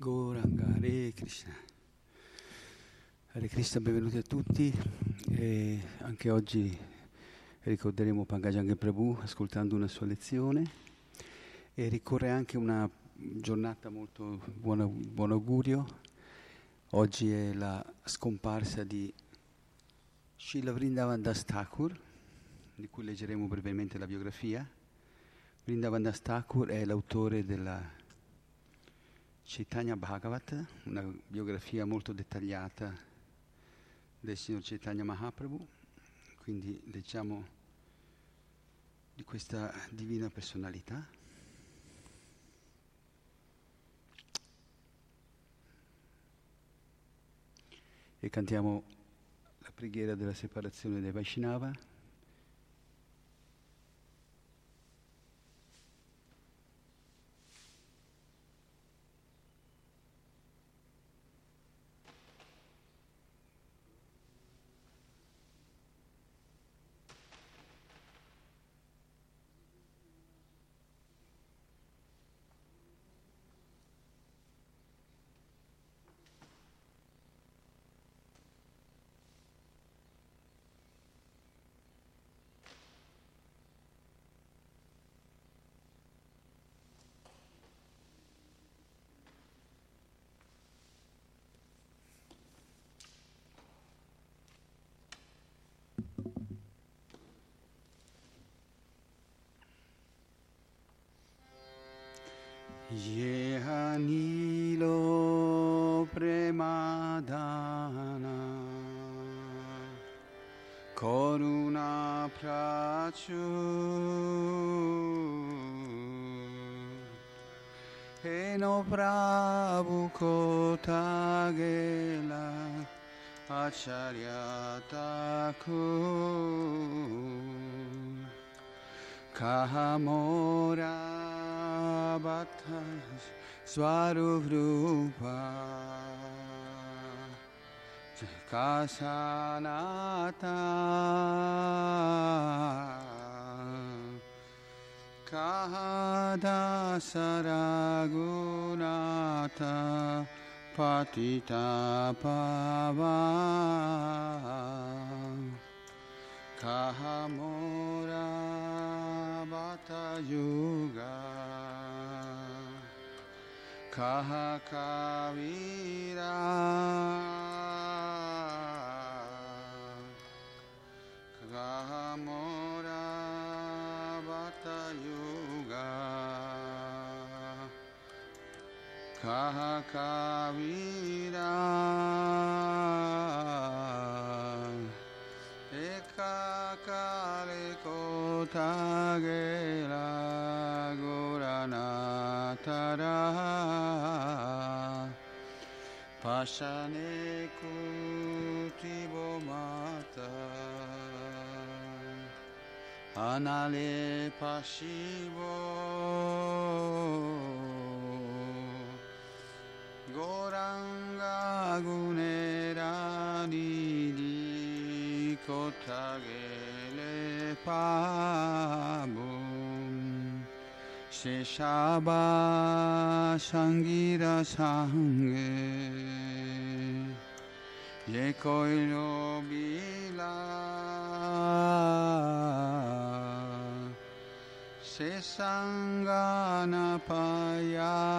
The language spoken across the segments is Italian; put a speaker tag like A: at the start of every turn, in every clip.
A: Gauranga, Hare Krishna. Hare Krishna, benvenuti a tutti. E anche oggi ricorderemo Pankajanga Prabhu ascoltando una sua lezione e ricorre anche una giornata molto buona, buon augurio. Oggi è la scomparsa di Srila Vrindavan Das Thakur, di cui leggeremo brevemente la biografia. Vrindavan Das Thakur è l'autore della Chaitanya Bhagavat, una biografia molto dettagliata del signor Chaitanya Mahaprabhu, quindi leggiamo di questa divina personalità. E cantiamo la preghiera della separazione dei Vaishnava. Acharya Thakur Kahamora Bhatta Swaruvrupa Kasanata Kahada Saragunata Patita Pava. Kahamora Bata Yuga. Kahakavira Kahakavira. Ekakale kotagela guranatara. Pasane kutibo mata Anale pashibo Goranga gunerani kotagele pabum Sheshaba Sangira Sange Yekoilo Bila. Sesangana Payakande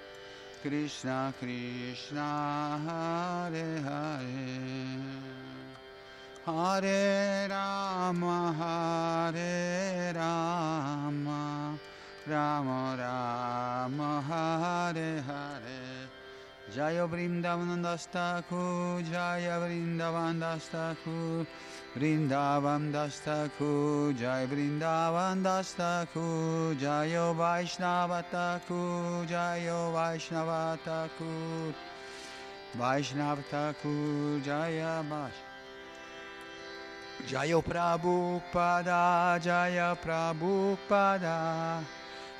B: Krishna Krishna, Hare Hare. Hare Rama, Hare Rama, Rama Rama, Hare Hare. Jaya Vrindavan Dastaku, Jaya Vrindavan Dastaku, Vrindavan Dastaku, Jaya Vrindavan Dastaku, Jaya Vaishnavataku, Jaya Vaishnavataku, Vaishnavataku, Jaya Vaishnavataku. Jaya Prabhupada, Jaya Prabhupada,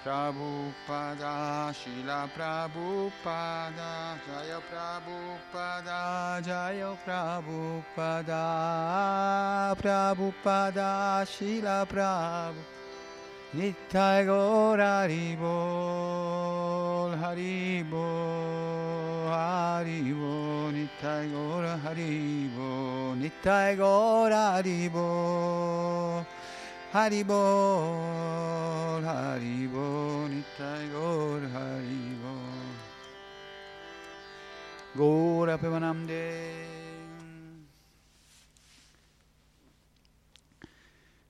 B: Prabhupada, Shila Prabhupada, Jaya Prabhupada, Jaya Prabhupada, Prabhupada, Shila Prabhupada. Nittai Gora Haribol, Haribol, Haribol, Nittai Gora Haribol, Nittai Gora Haribol, Haribol, Haribol, Nittai Gora Haribol. Gora Pevanamde.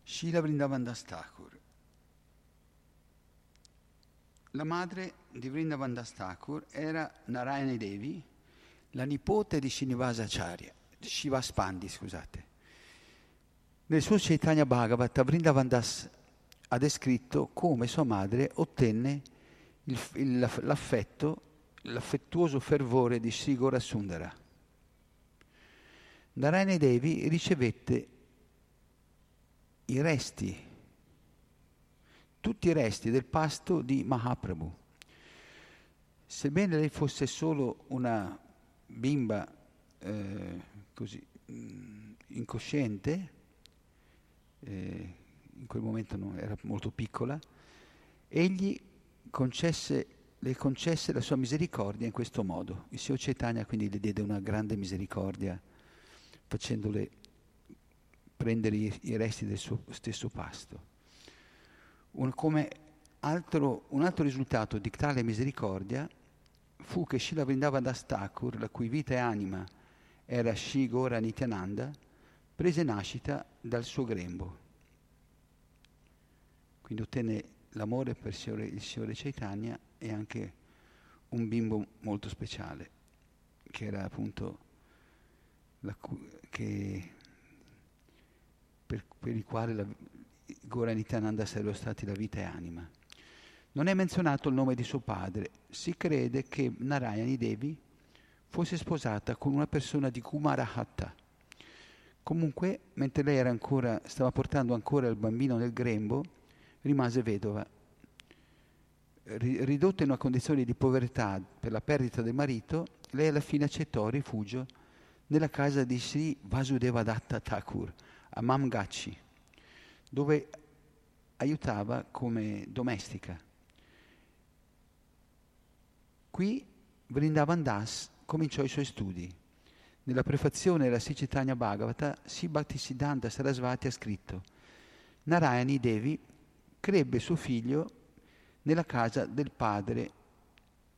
B: Shila Vrindavan Das Thakur. La madre di Vrindavan Das Thakur era Narayani Devi, la nipote di Srinivasa Acharya, Shivaspandi, scusate. Nel suo Chaitanya Bhagavat, Vrindavan Das ha descritto come sua madre ottenne il, il, l'affetto, l'affettuoso fervore di Sri Gora Sundara. Narayani Devi ricevette i resti tutti i resti del pasto di Mahaprabhu. Sebbene lei fosse solo una bimba eh, così mh, incosciente, eh, in quel momento non, era molto piccola, egli concesse, le concesse la sua misericordia in questo modo. Il Sio Chaitanya quindi le diede una grande misericordia facendole prendere i, resti del suo stesso pasto un, altro, un altro risultato di tale misericordia fu che Shila Das Thakur, la cui vita e anima era Shigora Nityananda, prese nascita dal suo grembo. Quindi ottenne l'amore per il Signore, Chaitanya e anche un bimbo molto speciale, che era appunto la, che, per, per il quale la, Gora Nityananda sarebbero stati la vita e anima. Non è menzionato il nome di suo padre. Si crede che Narayani Devi fosse sposata con una persona di Kumarahatta. Comunque, mentre lei ancora, stava portando ancora il bambino nel grembo, rimase vedova. Ridotta in una condizione di povertà per la perdita del marito, lei alla fine accettò rifugio nella casa di Sri Vasudevadatta Thakur a Mamgachi dove aiutava come domestica. Qui Vrindavan Das cominciò i suoi studi. Nella prefazione della Sicitania Bhagavata, Sibhaktisiddhanta Sarasvati ha scritto Narayani Devi crebbe suo figlio nella casa del padre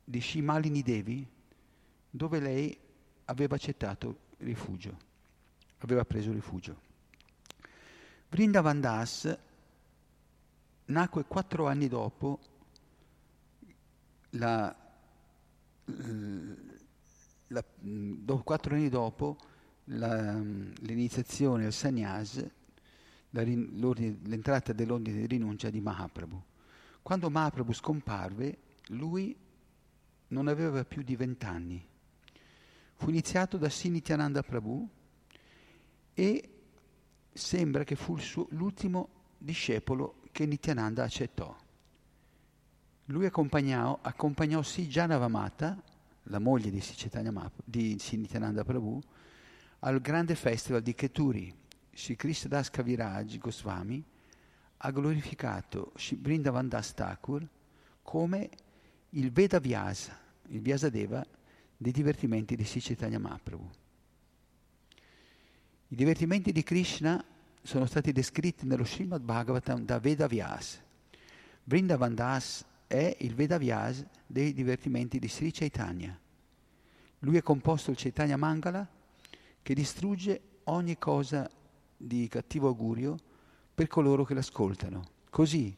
B: di Shimalini Devi, dove lei aveva accettato rifugio, aveva preso rifugio. Vrindavan Das nacque quattro anni dopo la, la, quattro anni dopo la, l'iniziazione al sannyas, l'entrata dell'ordine di rinuncia di Mahaprabhu. Quando Mahaprabhu scomparve, lui non aveva più di vent'anni. Fu iniziato da Sinityananda Prabhu e sembra che fu suo, l'ultimo discepolo che Nityananda accettò. Lui accompagnò, accompagnò Sijanavamata, la moglie di, di Nityananda Prabhu, al grande festival di Keturi. Sri Krishna Das Kaviraj Goswami ha glorificato Sri Vrindavan Thakur come il Veda Vyasa, il Vyasadeva dei divertimenti di Sri Chaitanya Mahaprabhu. I divertimenti di Krishna sono stati descritti nello Srimad Bhagavatam da Veda Vyasa. Vrindavan Das è il Vedavyas dei divertimenti di Sri Chaitanya. Lui ha composto il Chaitanya Mangala che distrugge ogni cosa di cattivo augurio per coloro che l'ascoltano. Così,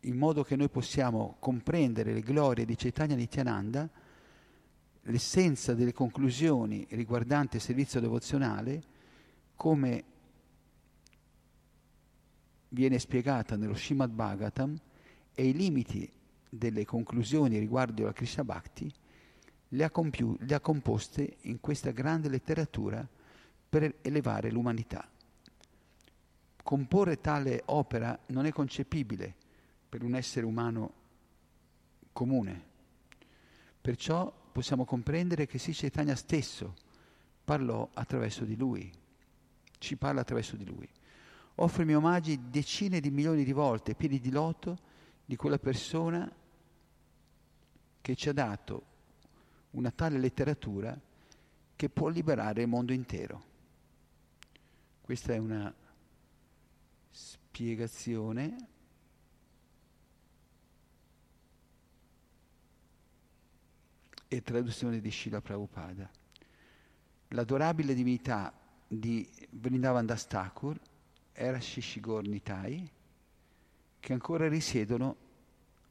B: in modo che noi possiamo comprendere le glorie di Chaitanya Nityananda, l'essenza delle conclusioni riguardanti il servizio devozionale, come viene spiegata nello Srimad Bhagavatam, e i limiti delle conclusioni riguardo alla Krishna Bhakti, le ha, compiu- le ha composte in questa grande letteratura per elevare l'umanità. Comporre tale opera non è concepibile per un essere umano comune. Perciò possiamo comprendere che Sri Chaitanya stesso parlò attraverso di lui, ci parla attraverso di lui. Offre i miei omaggi decine di milioni di volte, piedi di loto, di quella persona che ci ha dato una tale letteratura che può liberare il mondo intero. Questa è una spiegazione e traduzione di Srila Prabhupada. L'adorabile divinità di Vrindavan Das Thakur era Shishigor Nitai, che ancora risiedono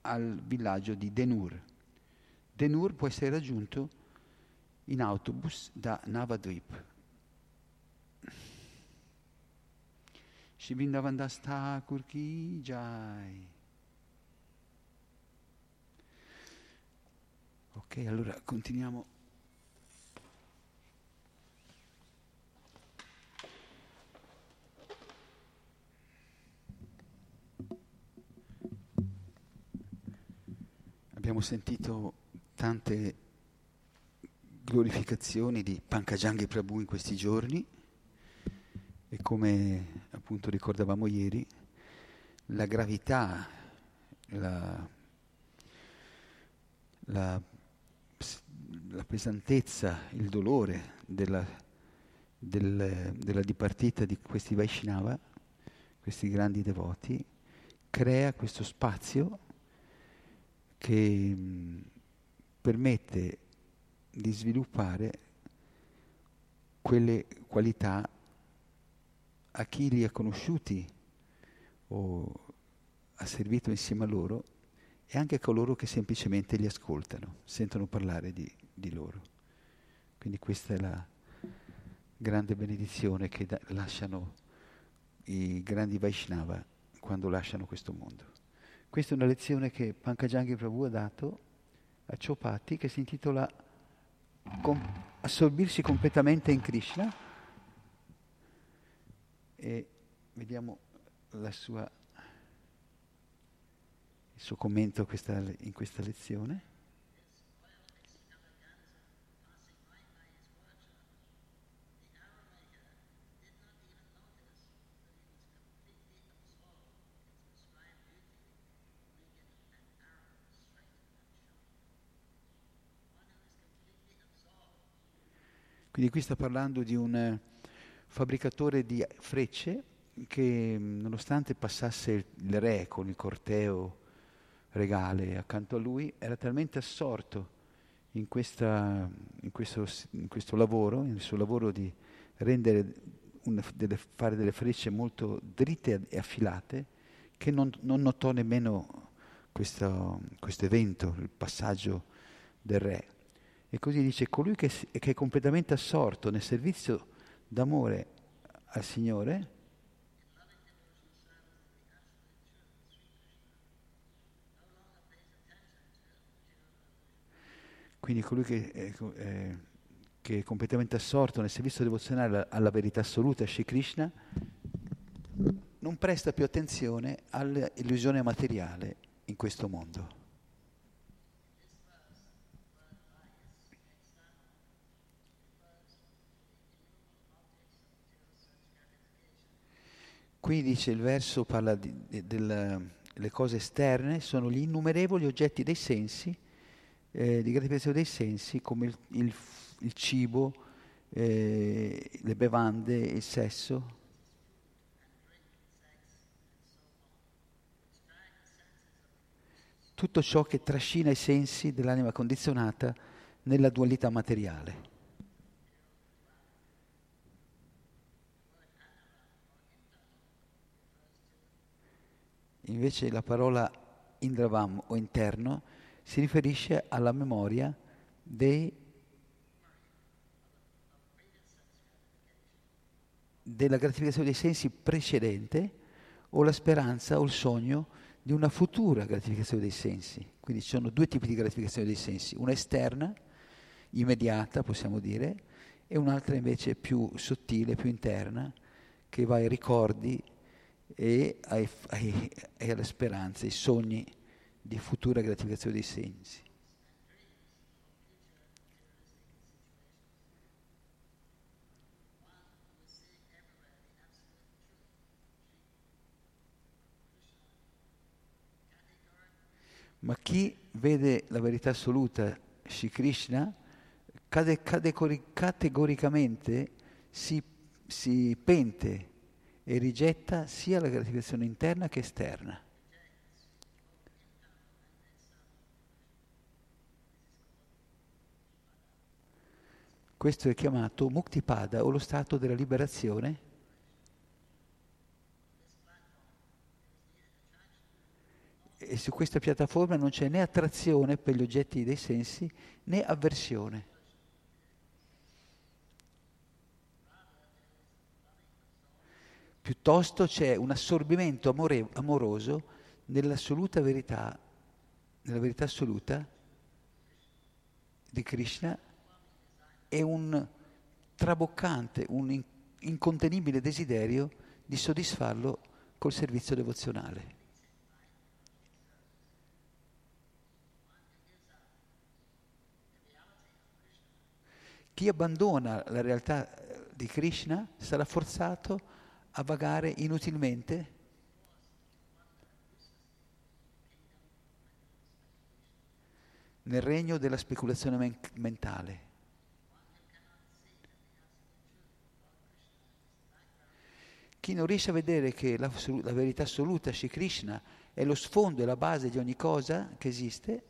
B: al villaggio di Denur. Denur può essere raggiunto in autobus da Navadvip. Shivindavan Das Thakur Ki Jai. Ok, allora continuiamo. Abbiamo sentito tante glorificazioni di Pankajanghi Prabhu in questi giorni. E come appunto ricordavamo ieri, la gravità, la, la la pesantezza, il dolore della, del, della dipartita di questi Vaishnava, questi grandi devoti, crea questo spazio che permette di sviluppare quelle qualità a chi li ha conosciuti o ha servito insieme a loro e anche a coloro che semplicemente li ascoltano, sentono parlare di, di loro. Quindi questa è la grande benedizione che da- lasciano i grandi Vaishnava quando lasciano questo mondo. Questa è una lezione che Pankajanghi Prabhu ha dato a Chopati che si intitola Assorbirsi completamente in Krishna e vediamo sua, il suo commento questa, in questa lezione. Quindi qui sta parlando di un eh, fabbricatore di frecce che nonostante passasse il re con il corteo regale accanto a lui, era talmente assorto in, questa, in, questo, in questo, lavoro, nel suo lavoro di una, delle, fare delle frecce molto dritte e affilate, che non, non notò nemmeno questo, questo evento, il passaggio del re. E così dice, colui che, che è completamente assorto nel servizio d'amore al Signore, quindi colui che è, è, che è, completamente assorto nel servizio devozionale alla verità assoluta, Shri Krishna, non presta più attenzione all'illusione materiale in questo mondo. Qui dice il verso, parla delle cose esterne, sono gli innumerevoli oggetti dei sensi, eh, di gratificazione dei sensi, come il, il, il cibo, eh, le bevande, il sesso.
C: Tutto ciò che trascina i sensi dell'anima condizionata nella dualità materiale. Invece la parola indravam o interno si riferisce alla memoria dei, della gratificazione dei sensi precedente o la speranza o il sogno di una futura gratificazione dei sensi. Quindi ci sono due tipi di gratificazione dei sensi, una esterna, immediata possiamo dire, e un'altra invece più sottile, più interna, che va ai ricordi e, ai, ai, alle speranze, ai sogni di futura gratificazione dei sensi. Ma chi vede la verità assoluta, Shri Krishna, cade, cade, categoricamente si, si pente e rigetta sia la gratificazione interna che esterna. Questo è chiamato Muktipada o lo stato della liberazione. E su questa piattaforma non c'è né attrazione per gli oggetti dei sensi né avversione. Piuttosto c'è un assorbimento amore- amoroso nell'assoluta verità, nella verità assoluta di Krishna e un traboccante, un incontenibile desiderio di soddisfarlo col servizio devozionale. Chi abbandona la realtà di Krishna sarà forzato a vagare inutilmente? Nel regno della speculazione men- mentale. Chi non riesce a vedere che la, la verità assoluta, Shri Krishna, è lo sfondo e la base di ogni cosa che esiste,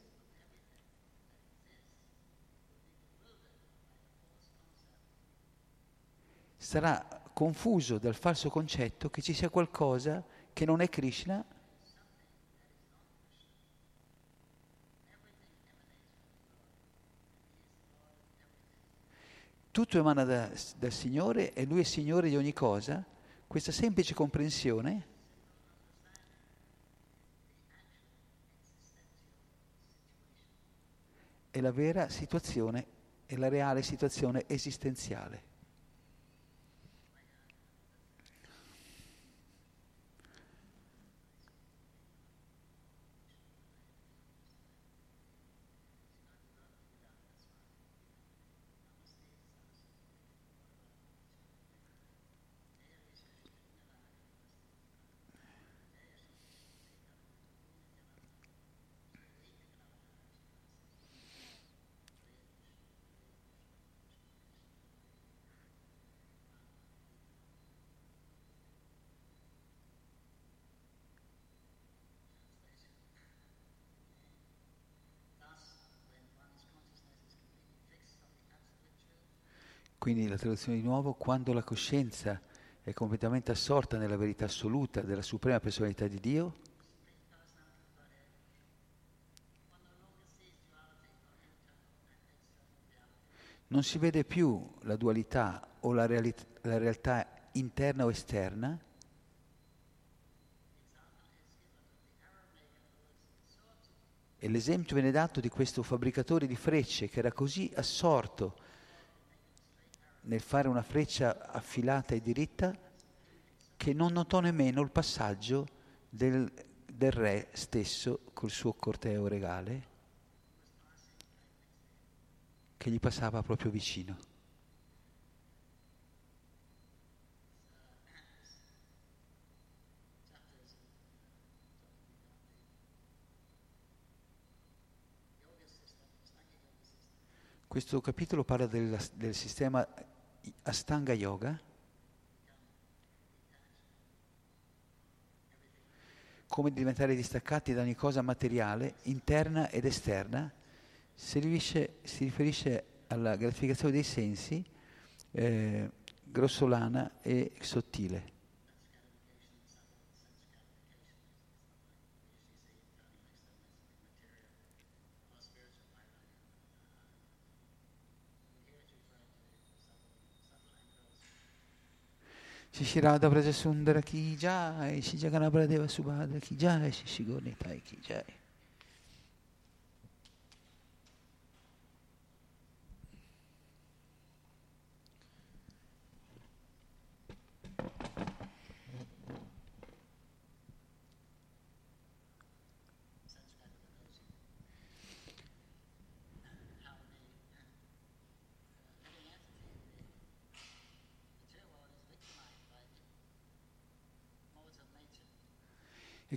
C: sarà confuso dal falso concetto che ci sia qualcosa che non è Krishna tutto emana da, dal Signore e Lui è Signore di ogni cosa, questa semplice comprensione è la vera situazione, è la reale situazione esistenziale. Quindi la traduzione di nuovo, quando la coscienza è completamente assorta nella verità assoluta della suprema personalità di Dio, non si vede più la dualità o la, reali- la realtà interna o esterna, E l'esempio viene dato di questo fabbricatore di frecce che era così assorto nel fare una freccia affilata e diritta che non notò nemmeno il passaggio del, del re stesso col suo corteo regale che gli passava proprio vicino. Questo capitolo parla del, del sistema Astanga Yoga,
B: come diventare distaccati da ogni cosa materiale, interna ed esterna, si riferisce, si riferisce alla gratificazione dei sensi eh, grossolana e sottile. Shishirada Braja Sundara Ki Jai, Shijagana Bradeva Subhadra Ki Jai, Shishigonitai Ki Jai. E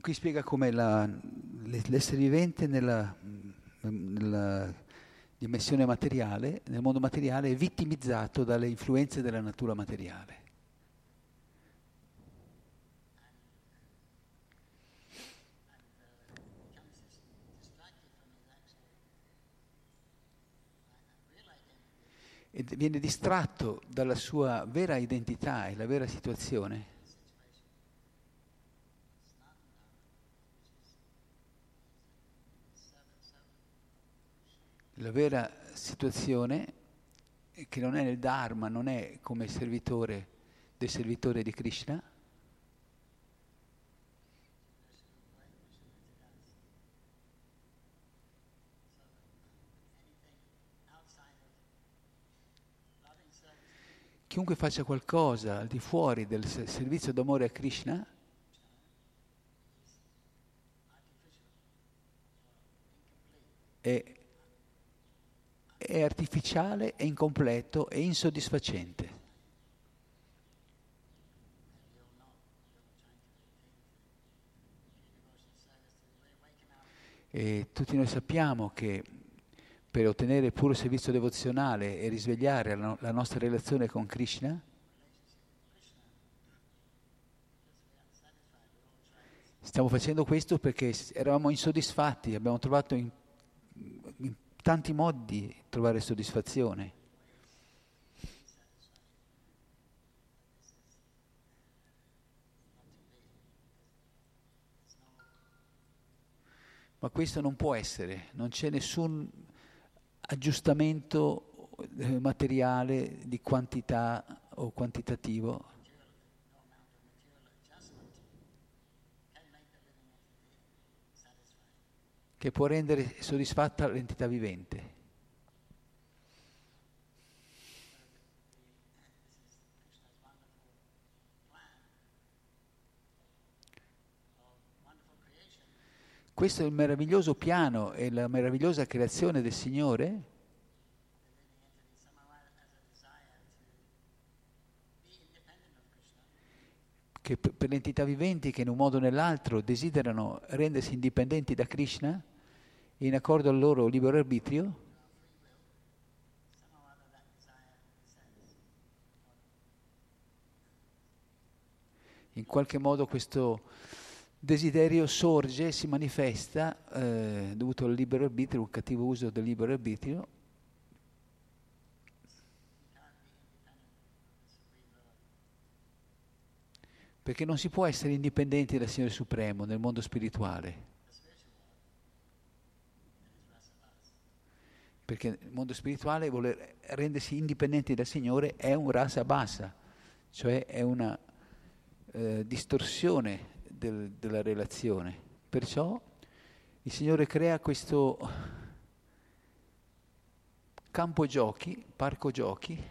B: qui spiega come la, l'essere vivente nella, nella, dimensione materiale, nel mondo materiale, è vittimizzato dalle influenze della natura materiale. E viene distratto dalla sua vera identità e la vera situazione. La vera situazione che non è nel Dharma, non è come servitore del servitore di Krishna, chiunque faccia qualcosa al di fuori del servizio d'amore a Krishna è è artificiale, è incompleto, è insoddisfacente. E tutti noi sappiamo che per ottenere puro servizio devozionale e risvegliare la nostra relazione con Krishna, stiamo facendo questo perché eravamo insoddisfatti, abbiamo trovato in tanti modi di trovare soddisfazione. Ma questo non può essere, non c'è nessun aggiustamento eh, materiale di quantità o quantitativo che può rendere soddisfatta l'entità vivente. Questo è il meraviglioso piano e la meravigliosa creazione del Signore che per le entità viventi che in un modo o nell'altro desiderano rendersi indipendenti da Krishna, in accordo al loro libero arbitrio, in qualche modo questo desiderio sorge, si manifesta eh, dovuto al libero arbitrio, un cattivo uso del libero arbitrio. Perché non si può essere indipendenti dal Signore Supremo nel mondo spirituale. Perché nel mondo spirituale voler rendersi indipendenti dal Signore è un rasa bassa, cioè è una eh, distorsione del, della relazione. Perciò il Signore crea questo campo giochi, parco giochi,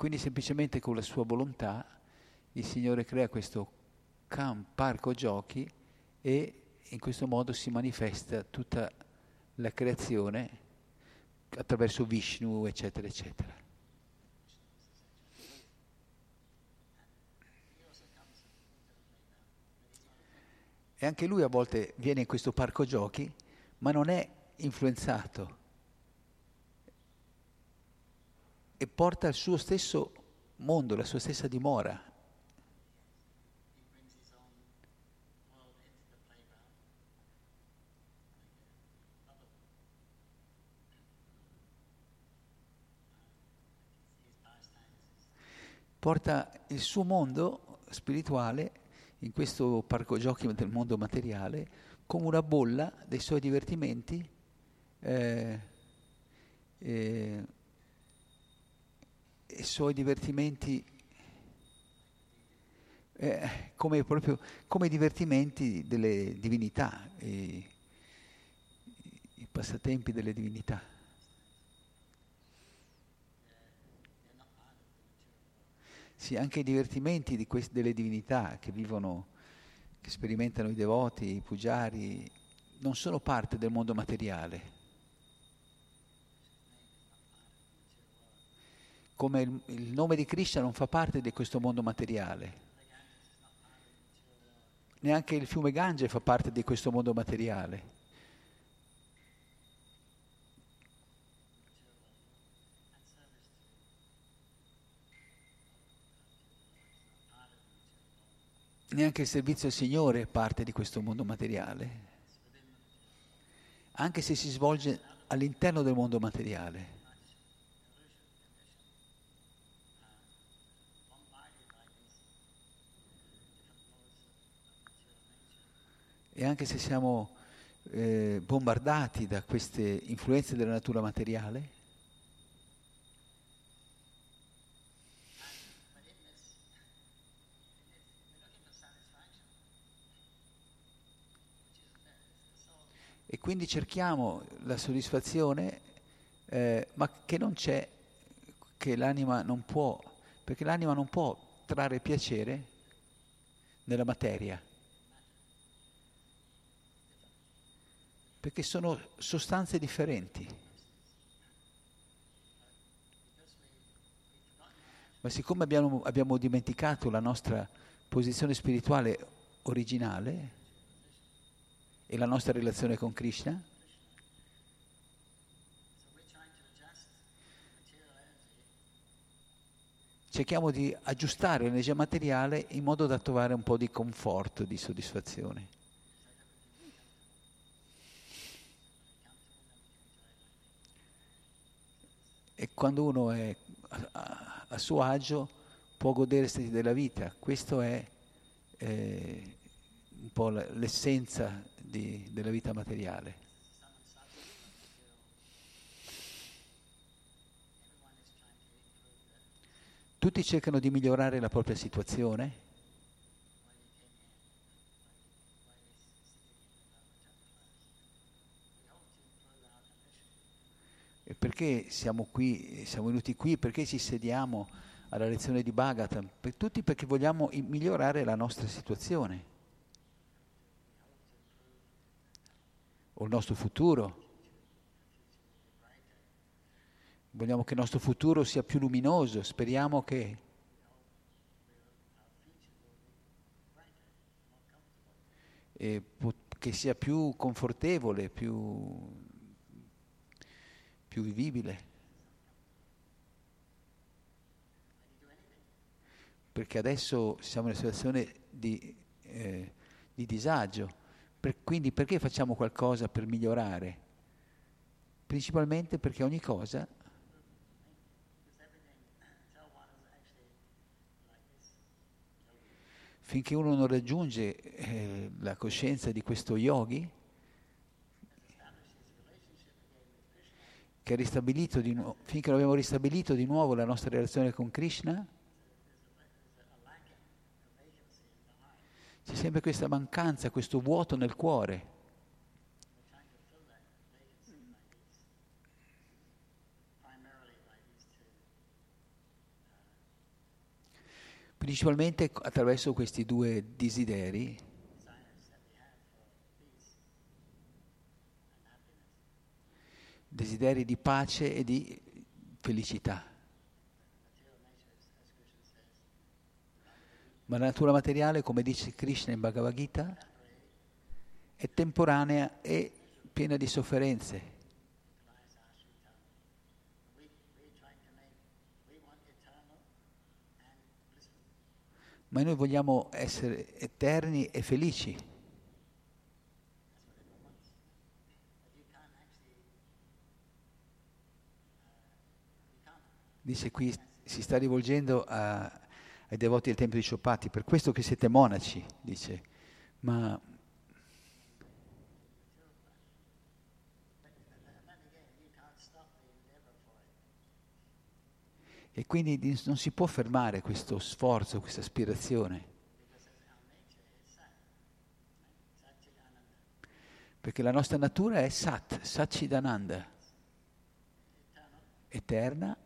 B: Quindi semplicemente con la sua volontà il Signore crea questo camp, parco giochi e in questo modo si manifesta tutta la creazione attraverso Vishnu, eccetera, eccetera. E anche lui a volte viene in questo parco giochi, ma non è influenzato e porta il suo stesso mondo, la sua stessa dimora. Porta il suo mondo spirituale in questo parco giochi del mondo materiale come una bolla dei suoi divertimenti eh, eh, i suoi divertimenti eh, come, proprio, come divertimenti delle divinità, i, i passatempi delle divinità. Sì, anche i divertimenti di quest- delle divinità che vivono, che sperimentano i devoti, i pugiari, non sono parte del mondo materiale. Come il, il nome di Krishna non fa parte di questo mondo materiale. Neanche il fiume Gange fa parte di questo mondo materiale. Neanche il servizio al Signore è parte di questo mondo materiale, anche se si svolge all'interno del mondo materiale. E anche se siamo eh, bombardati da queste influenze della natura materiale, e quindi cerchiamo la soddisfazione, eh, ma che non c'è, che l'anima non può, perché l'anima non può trarre piacere nella materia. Perché sono sostanze differenti. Ma siccome abbiamo, abbiamo dimenticato la nostra posizione spirituale originale e la nostra relazione con Krishna, cerchiamo di aggiustare l'energia materiale in modo da trovare un po' di conforto, di soddisfazione. E quando uno è a, a suo agio può godersi della vita. Questo è eh, un po' l'essenza di, della vita materiale. Tutti cercano di migliorare la propria situazione perché siamo qui, siamo venuti qui, perché ci sediamo alla lezione di Bhagavatam? Per tutti perché vogliamo migliorare la nostra situazione o il nostro futuro. Vogliamo che il nostro futuro sia più luminoso, speriamo che che sia più confortevole, più più vivibile. Perché adesso siamo in una situazione di, eh, di disagio. Per, quindi perché facciamo qualcosa per migliorare? Principalmente perché ogni cosa finché uno non raggiunge eh, la coscienza di questo yogi, che nuovo, finché non abbiamo ristabilito di nuovo la nostra relazione con Krishna, c'è sempre questa mancanza, questo vuoto nel cuore. Principalmente attraverso questi due desideri desideri di pace e di felicità. Ma la natura materiale, come dice Krishna in Bhagavad Gita, è temporanea e
C: piena di sofferenze. Ma noi vogliamo essere eterni e felici. Dice qui, si sta rivolgendo a, ai devoti del Tempio di Ciopati, per questo che siete monaci, dice, ma E quindi non si può fermare questo sforzo, questa aspirazione. Perché la nostra natura è Sat, Satchidananda, eterna.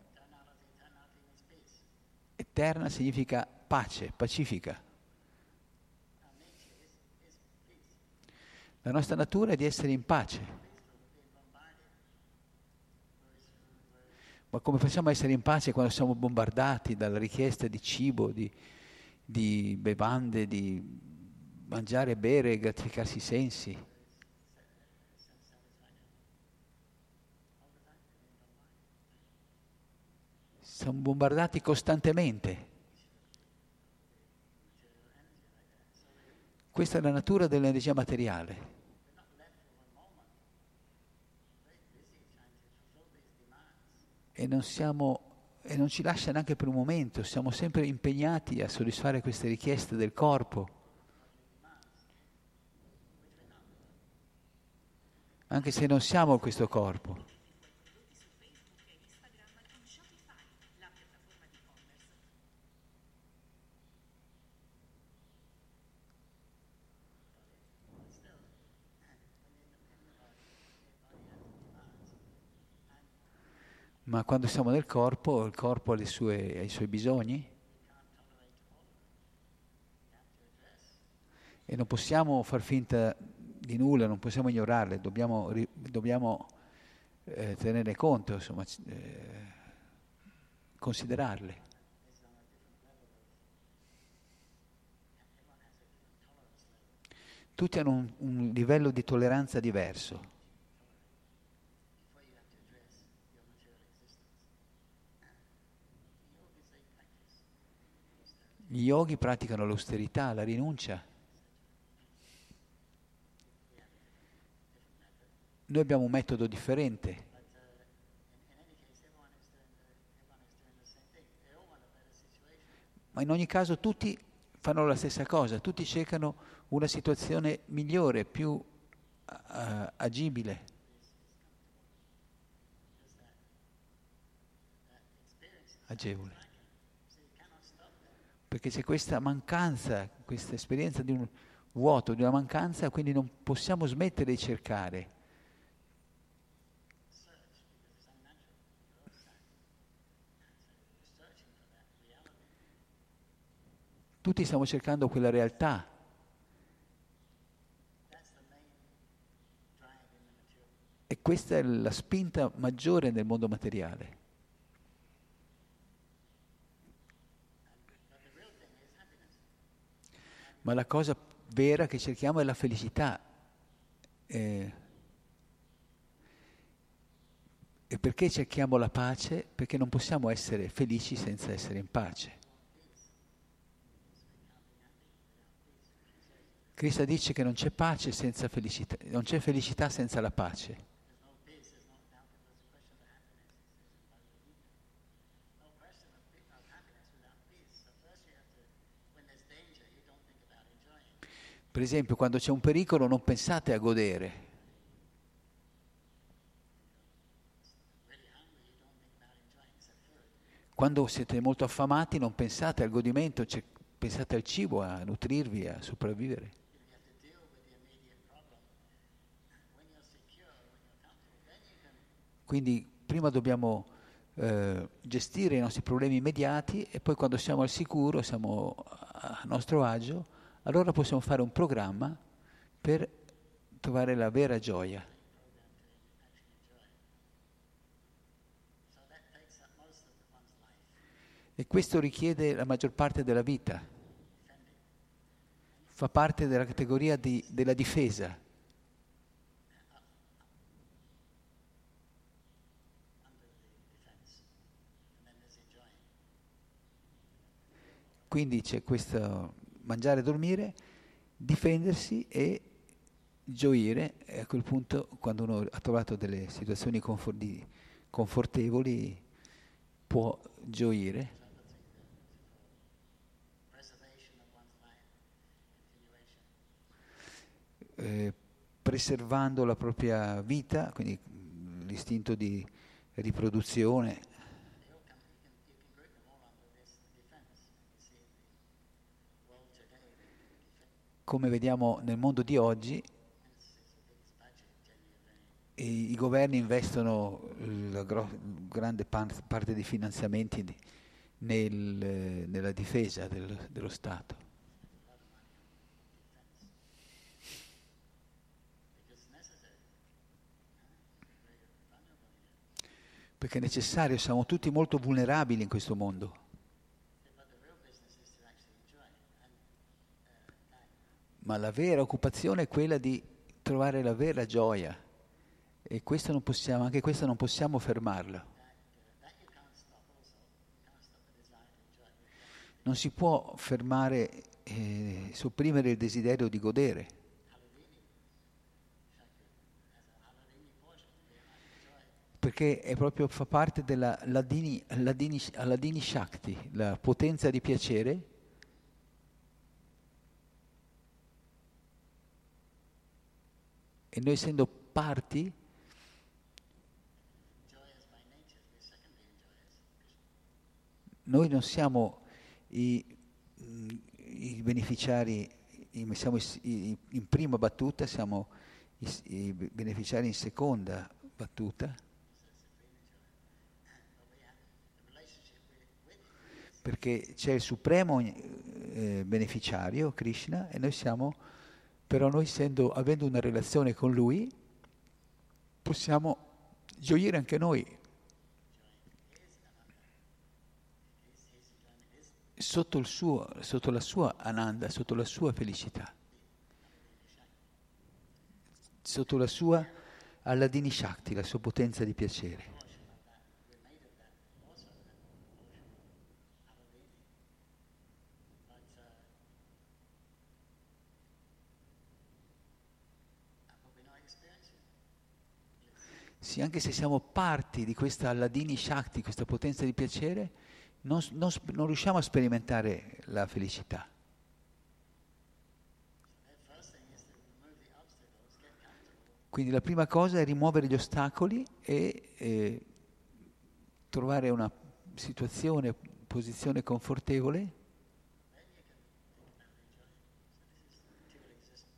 C: Eterna significa pace, pacifica. La nostra natura è di essere in pace. Ma come facciamo a essere in pace quando siamo bombardati dalla richiesta di cibo, di, di bevande, di mangiare bere gratificarsi i sensi? Siamo bombardati costantemente. Questa è la natura dell'energia materiale. e non, siamo, e non ci lascia neanche per un momento, siamo sempre impegnati a soddisfare queste richieste del corpo. Anche se non siamo questo corpo. Ma quando siamo nel corpo, il corpo ha, sue, ha i suoi bisogni e non possiamo far finta di nulla, non possiamo ignorarle, dobbiamo, dobbiamo eh, tenerne conto, insomma, eh, considerarle. Tutti hanno un, un livello di tolleranza diverso. Gli yogi praticano l'austerità, la rinuncia. Noi abbiamo un metodo differente. Ma in ogni caso tutti fanno la stessa cosa, tutti cercano una situazione migliore, più uh, agibile. Agevole perché c'è questa mancanza, questa esperienza di un vuoto, di una mancanza, quindi non possiamo smettere di cercare. Tutti stiamo cercando quella realtà. E questa è la spinta maggiore nel mondo materiale. Ma la cosa vera che cerchiamo è la felicità. Eh, e perché cerchiamo la pace? Perché non possiamo essere felici senza essere in pace. Cristo dice che non c'è pace senza felicità, non c'è felicità senza la pace. Per esempio, quando c'è un pericolo non pensate a godere. Quando siete molto affamati non pensate al godimento, cioè, pensate al cibo, a nutrirvi, a sopravvivere. Quindi prima dobbiamo eh, gestire i nostri problemi immediati e poi quando siamo al sicuro, siamo a nostro agio, allora possiamo fare un programma per trovare la vera gioia. E questo richiede la maggior parte della vita, fa parte della categoria di, della difesa.
B: Quindi c'è questo mangiare e dormire, difendersi e gioire e a quel punto quando uno ha trovato delle situazioni confor- confortevoli può gioire. Eh, preservando la propria vita, quindi l'istinto di riproduzione. Come vediamo nel mondo di oggi, i, governi investono la gro- grande parte dei finanziamenti nel, nella difesa del, dello Stato. Perché è necessario, siamo tutti molto vulnerabili in questo mondo. Ma la vera occupazione è quella di trovare la vera gioia. E questo non possiamo, anche questo non possiamo fermarlo. Non si può fermare, eh, sopprimere il desiderio di godere. Perché è proprio, fa parte della Ladini, Ladini, Ladini Shakti, la potenza di piacere. E noi essendo parti Noi non siamo i, i beneficiari, siamo in prima battuta, siamo i, i beneficiari in seconda battuta. Perché c'è il supremo eh, beneficiario, Krishna, e noi siamo, però noi essendo, avendo una relazione con lui, possiamo gioire anche noi sotto, suo, sotto la sua ananda, sotto la sua felicità, sotto la sua Alladini Shakti, la sua potenza di piacere. Sì, anche se siamo parti di questa Alladini Shakti, questa potenza di piacere, non, non, non riusciamo a sperimentare la felicità. Quindi la prima cosa è rimuovere gli ostacoli e eh, trovare una situazione, posizione confortevole.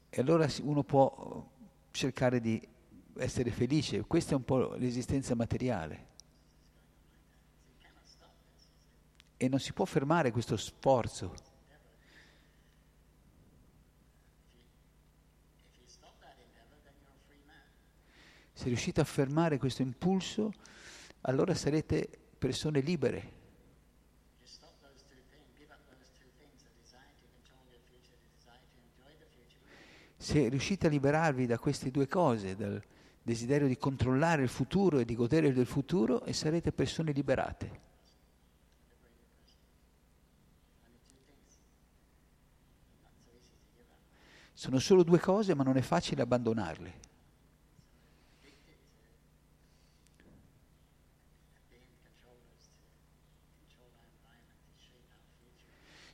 B: E allora uno può cercare di essere felice. Questa è un po' l'esistenza materiale. e non si può fermare questo sforzo. Se riuscite a fermare questo impulso, allora sarete persone libere. Se riuscite a liberarvi da queste due cose, dal desiderio di controllare il futuro e di godere del futuro, e sarete persone liberate. Sono solo due cose, ma non è facile abbandonarle.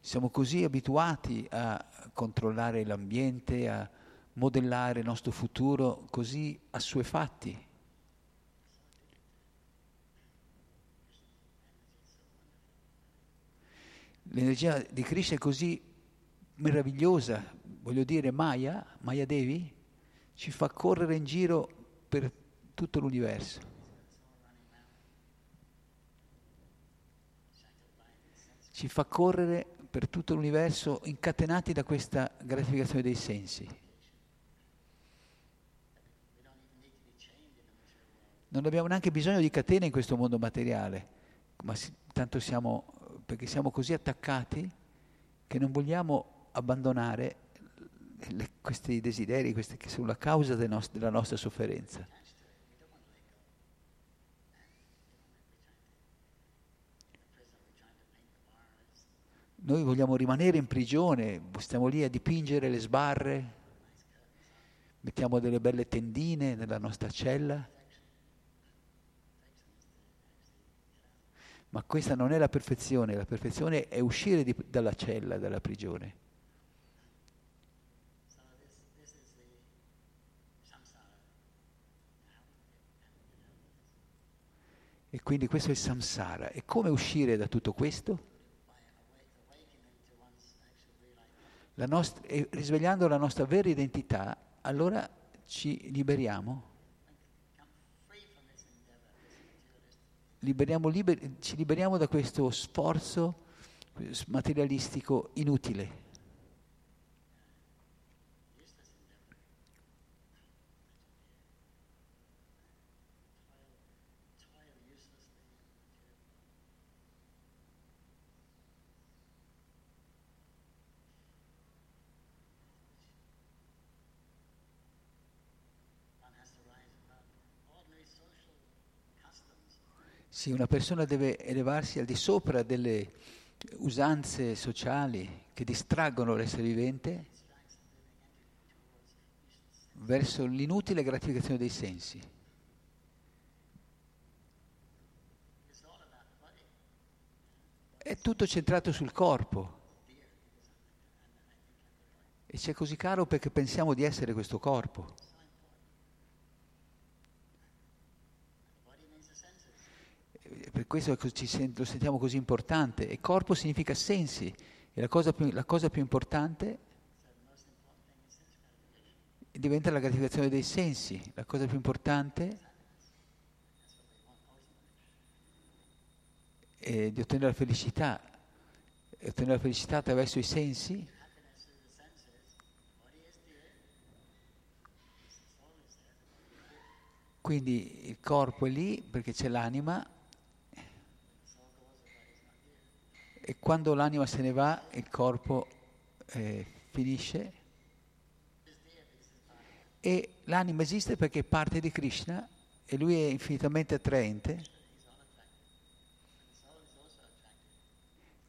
B: Siamo così abituati a controllare l'ambiente, a modellare il nostro futuro così assuefatti. L'energia di Krishna è così meravigliosa, voglio dire Maya, Maya Devi, ci fa correre in giro per tutto l'universo. Ci fa correre per tutto l'universo incatenati da questa gratificazione dei sensi. Non abbiamo neanche bisogno di catene in questo mondo materiale, ma tanto siamo, perché siamo così attaccati che non vogliamo abbandonare le, questi desideri questi, che sono la causa del nost- della nostra sofferenza.
C: noi vogliamo rimanere in prigione, stiamo lì a dipingere le sbarre, mettiamo delle belle tendine nella nostra cella. Ma questa non è la perfezione, la perfezione è uscire di, dalla cella, dalla prigione. E quindi questo è il samsara. E come uscire da tutto questo? La nostra, risvegliando la nostra vera identità, allora ci liberiamo. Liberiamo liber- ci liberiamo da questo sforzo materialistico inutile. Sì, una persona deve elevarsi al di sopra delle usanze sociali che distraggono l'essere vivente verso l'inutile gratificazione dei sensi. È tutto centrato sul corpo. E ci è così caro perché pensiamo di essere questo corpo. Per questo lo sentiamo così importante. E corpo significa sensi, e la cosa più, la cosa più importante diventa la gratificazione dei sensi. La cosa più importante è di ottenere la felicità, e ottenere la felicità attraverso i sensi. Quindi il corpo è lì perché c'è l'anima e quando l'anima se ne va il corpo eh, finisce e l'anima esiste perché è parte di Krishna e lui è infinitamente attraente.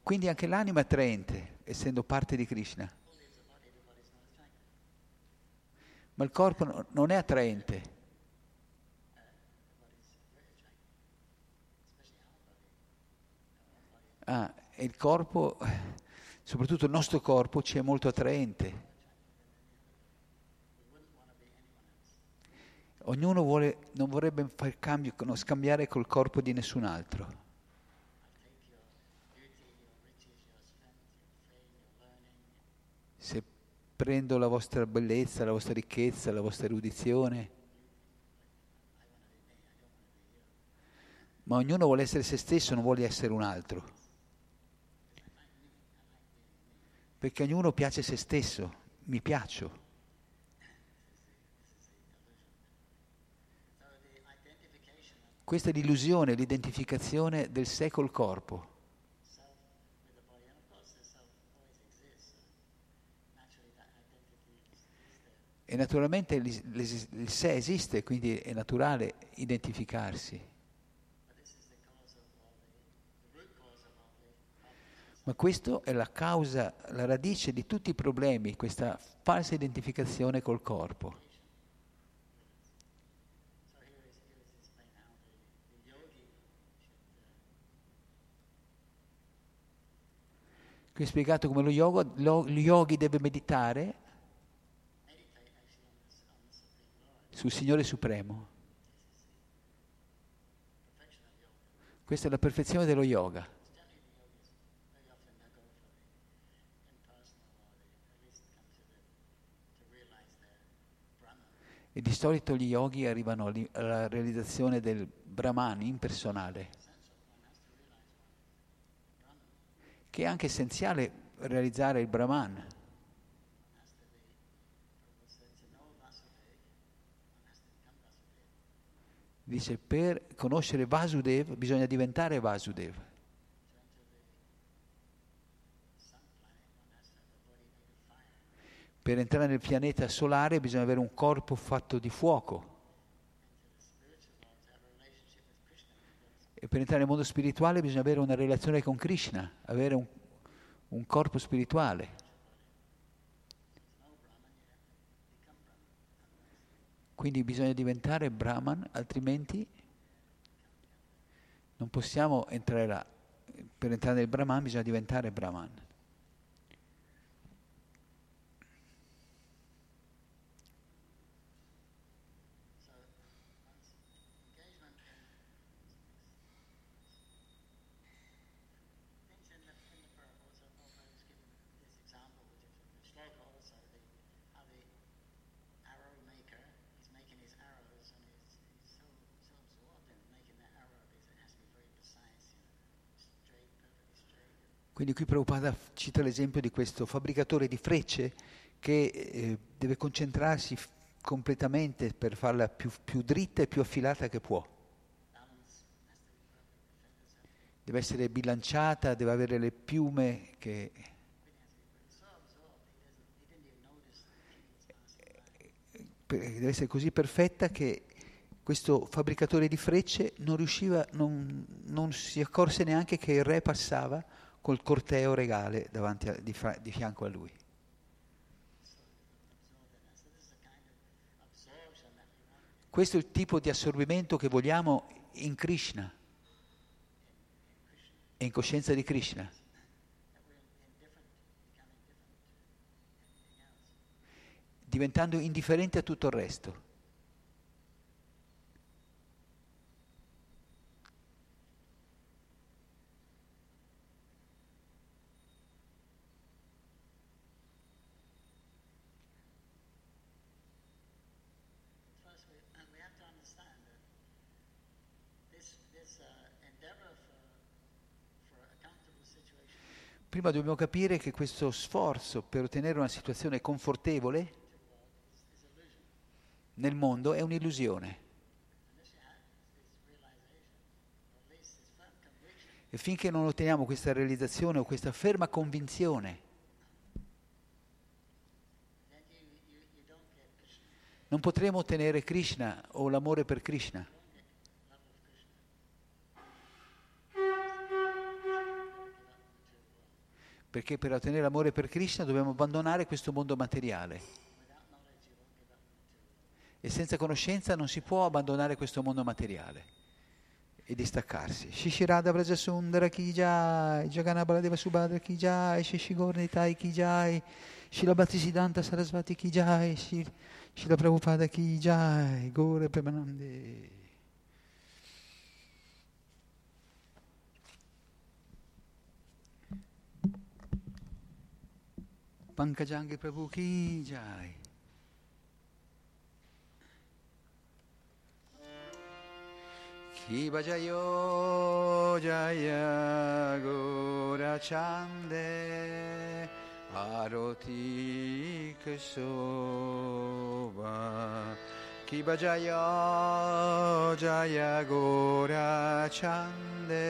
C: Quindi anche l'anima è attraente, essendo parte di Krishna. Ma il corpo non è attraente. Ah, e il corpo, soprattutto il nostro corpo, ci è molto attraente. Ognuno vuole, non vorrebbe fare cambio, scambiare col corpo di nessun altro. Se prendo la vostra bellezza, la vostra ricchezza, la vostra erudizione, ma ognuno vuole essere se stesso, non vuole essere un altro. Perché ognuno piace se stesso, mi piaccio. Questa è l'illusione, l'identificazione del sé col corpo. E naturalmente il sé esiste, quindi è naturale identificarsi. Ma questa è la causa, la radice di tutti i problemi, questa falsa identificazione col corpo. Qui è spiegato come lo, yoga, lo, lo yogi deve meditare sul Signore Supremo. Questa è la perfezione dello yoga. E di solito gli yogi arrivano alla realizzazione del Brahman impersonale, che è anche essenziale realizzare il Brahman. Dice, per conoscere Vasudev bisogna diventare Vasudev. Per entrare nel pianeta solare bisogna avere un corpo fatto di fuoco. E per entrare nel mondo spirituale bisogna avere una relazione con Krishna, avere un,
B: un corpo spirituale. Quindi bisogna diventare Brahman, altrimenti non possiamo entrare là. Per entrare nel Brahman bisogna diventare Brahman. Quindi qui Prabhupada cita l'esempio di questo fabbricatore di frecce che eh, deve concentrarsi completamente per farla più, più dritta e più affilata che può. Deve essere bilanciata, deve avere le piume che... deve essere così perfetta che questo fabbricatore di frecce non riusciva, non, non si accorse neanche che il re passava col corteo regale a, di, fra, di fianco a lui. Questo è il tipo di assorbimento che vogliamo in Krishna e in coscienza di Krishna. diventando indifferente a tutto il resto. Prima dobbiamo capire che questo sforzo per ottenere una situazione confortevole nel mondo è un'illusione. E finché non otteniamo questa realizzazione o questa ferma convinzione, non potremo ottenere Krishna o l'amore per Krishna. Perché per ottenere l'amore per Krishna dobbiamo abbandonare questo mondo materiale. E senza conoscenza non si può abbandonare questo mondo materiale e distaccarsi. Shishirada Vrajasundara Ki Jai, Jagannabaladeva Subhadra Ki Jai, Shishigornitai Ki Jai, Shila Bhattisiddhanta Sarasvati Ki Jai, Shila Prabhupada Ki Jai, Gore Premanande. पंकजांगी प्रभु की जाए की भजयो जय गोरचन्दे आरोति शोभा कि भजय जय Chande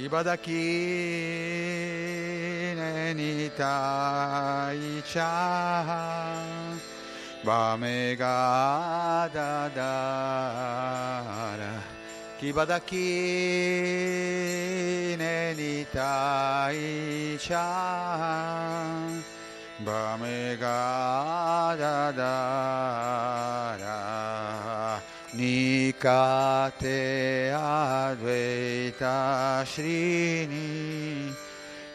B: Kibadaki nenitai cha Bamega dadara Kibadaki nenitai cha Bamega dadara Nikate Advaita Shrini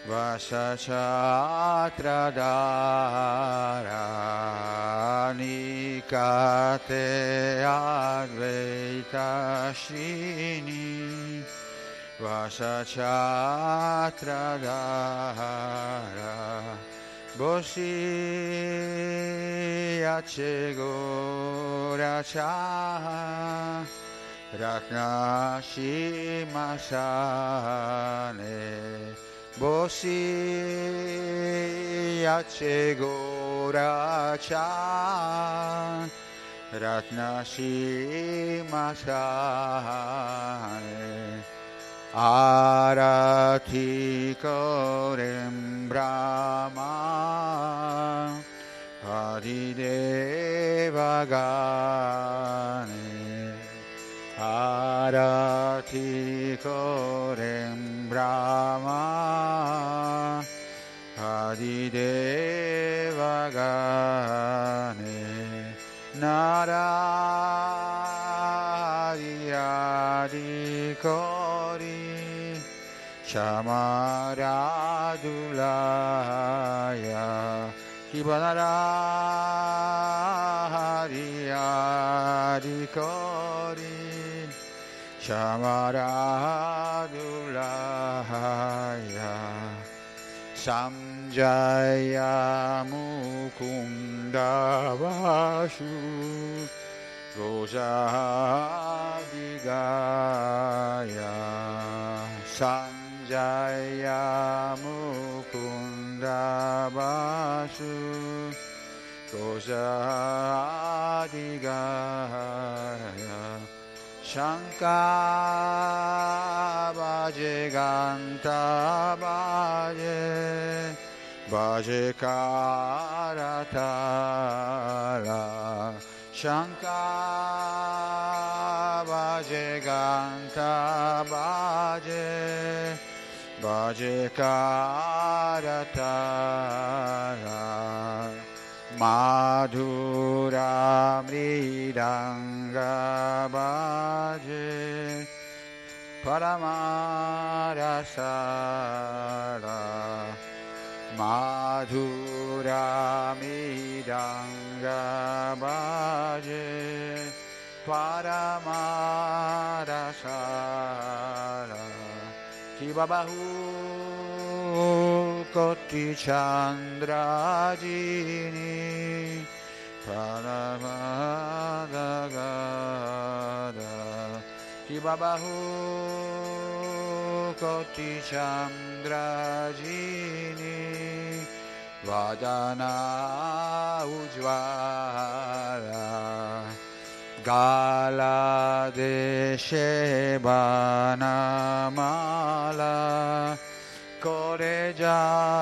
B: Vasachatradara Nikate Advaita Shrini Vasachatradara বসিয়া আছে গো রাশা রাখাশি মাসানে বসিয়া আছে গো রাশা রাখাশি মাসানে brahma adideva gane arati korem brahma adideva gane shamaradulaya kibanara hari kori shamaradulaya samjaya mukunda Sanjaya Mukunda Vasu Rojadigaya Shankar Bhaje Ganta Bhaje Bhaje Karatala Shankar Bhaje Ganta Bhaje Karatara Madhura Mridanga Bhaje Paramarasara Madhura Midanga Bhaje Paramarasara Kibabahu Koti Chandrajini Paramadagada Kibabahu Koti Chandrajini Vadana Ujvala Gala Deshe Banamala Kore Jalamala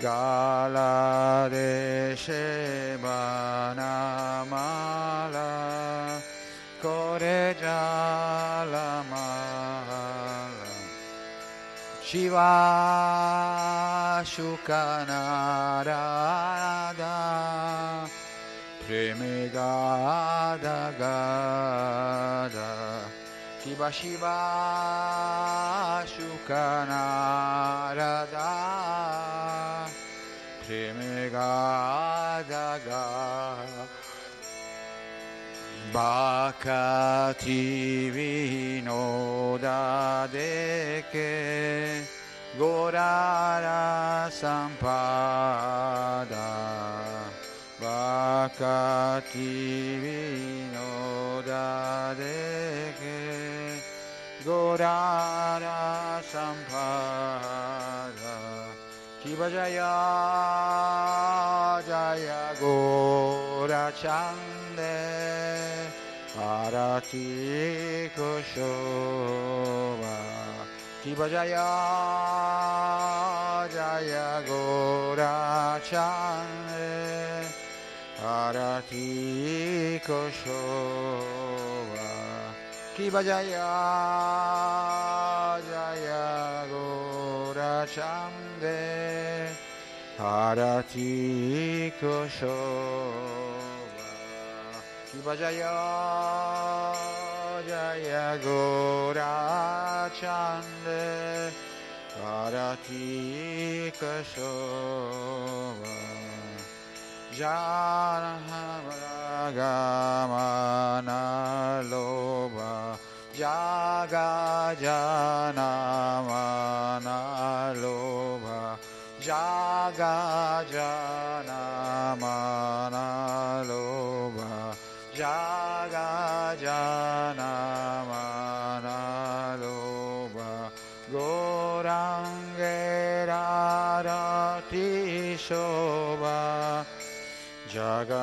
B: Gala Deshe Banamala Kore Jalamala Premigada Gada Shiva Shiva Shukanarada Premigada Gada Bhakati Vinoda Deke Gorara Sampada Bhakati Vinoda Deke Gorara Sampada Shiva Jaya Jaya Gora Chande Arati Koshova Shiva Jaya Jaya Gora Chande Arati Koshova Shiva Jaya Jaya Gora Chande Arati Koshova Shiva Jaya Jaya Gora Chande Arati Koshova Janagamana Loba Jaga Janamana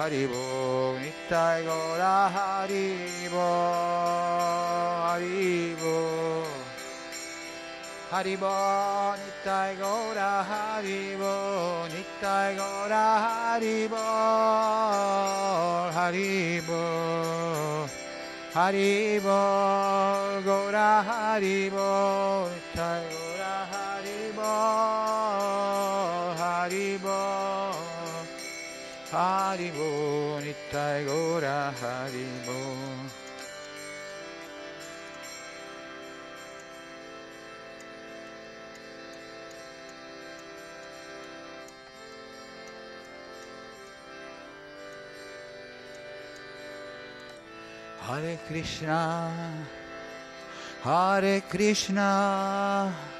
B: Haribo Nitai Gora Haribo Haribo. Haribo Nitai Gora Haribo Nitai Gora Haribo Haribo. Haribo Gora Haribo Nitai Gora Haribo Haribo Nitai Gora Hare Krishna Hare Krishna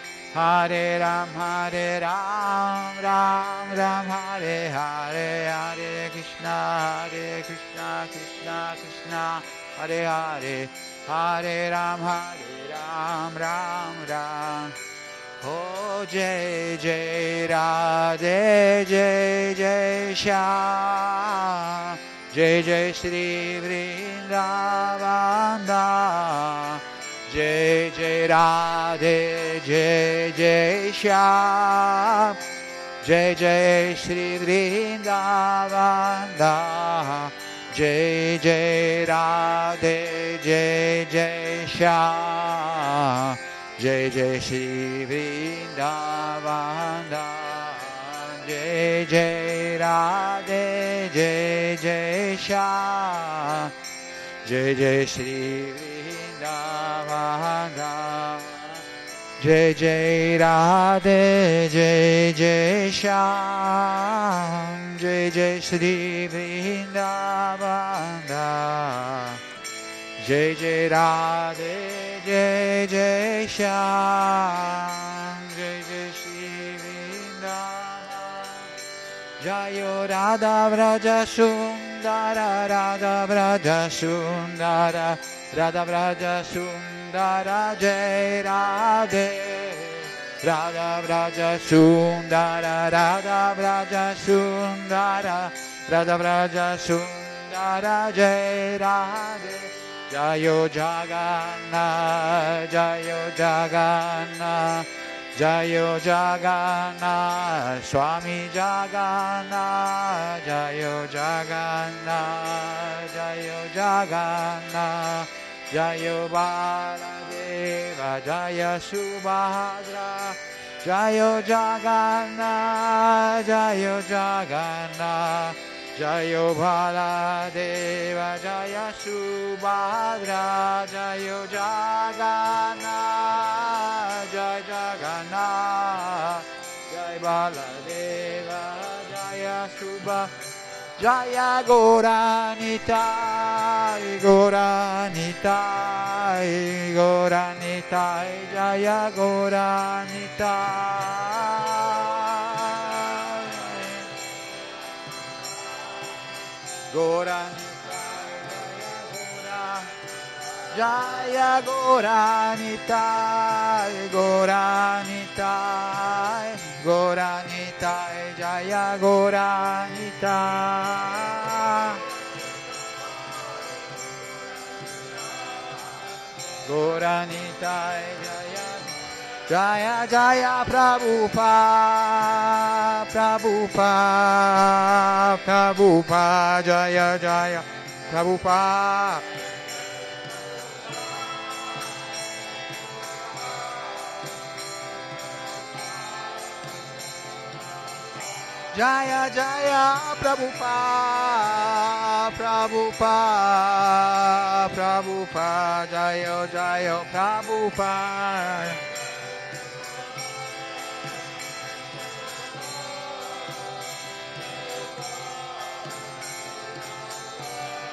B: Hare Ram Hare Ram Ram Ram Hare Hare Hare Krishna Hare Krishna Krishna Krishna Hare Hare Hare Ram Hare Ram Ram Ram. Oh Jai Jai Radhe Jai Jai Shyam Jai Jai Shri Vrindavanda Jai Jai Radhe Jai Jai Shyam Jai Jai Shri Vrindavanda Jai Jai Radhe Jai Jai Shyam Jai Jai Shri Vrindavanda Jai Jai Radhe Jai Jai Shyam Jai Jai Shri Vrindavanda Jai Jai Radhe Jai Jai Shyam Jai Jai Shri Vrindavanda. Jai Jai Radhe Jai Jai Jayo Radha Vraja Sundara Radha Vraja Sundara Radha Vraja Sundara Jai Radhe. Radha Vraja Sundara Radha Vraja Sundara Radha Vraja Sundara Jai Radhe. Jayo Jagannath Jayo Jagannath Jayo Jagannath Swami Jagannath Jayo Jagannath Jayo Jagannath Jayo Baladeva Jaya Subhadra Jayo Jagannath Jayo Jagannath Jayo Baladeva Jaya Subhadra Jayo Jagannath Jai Jagannath Jai Baladeva Jaya Subhadra Jaya Goranitai Goranitai Goranitai Jaya Goranitai Goranitai Jaya Goranitai Goranitai Goranitai Jaya Goranitai Goranitai Jaya Jaya Jaya Prabhupada Prabhupada Prabhupada Jaya Jaya Prabhupada Jaya Jaya Prabhupada, Prabhupada, Prabhupada, Jaya Jaya Prabhupada.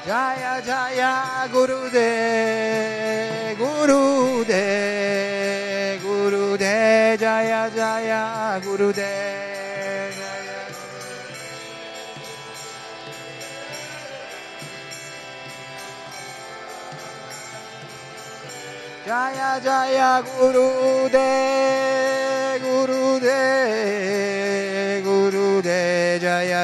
B: Jaya Jaya Gurudev, Gurudev, Gurudev, Jaya Jaya Gurudev. Jaya Jaya Jaya Gurudev, Gurudev, Gurudev, Jaya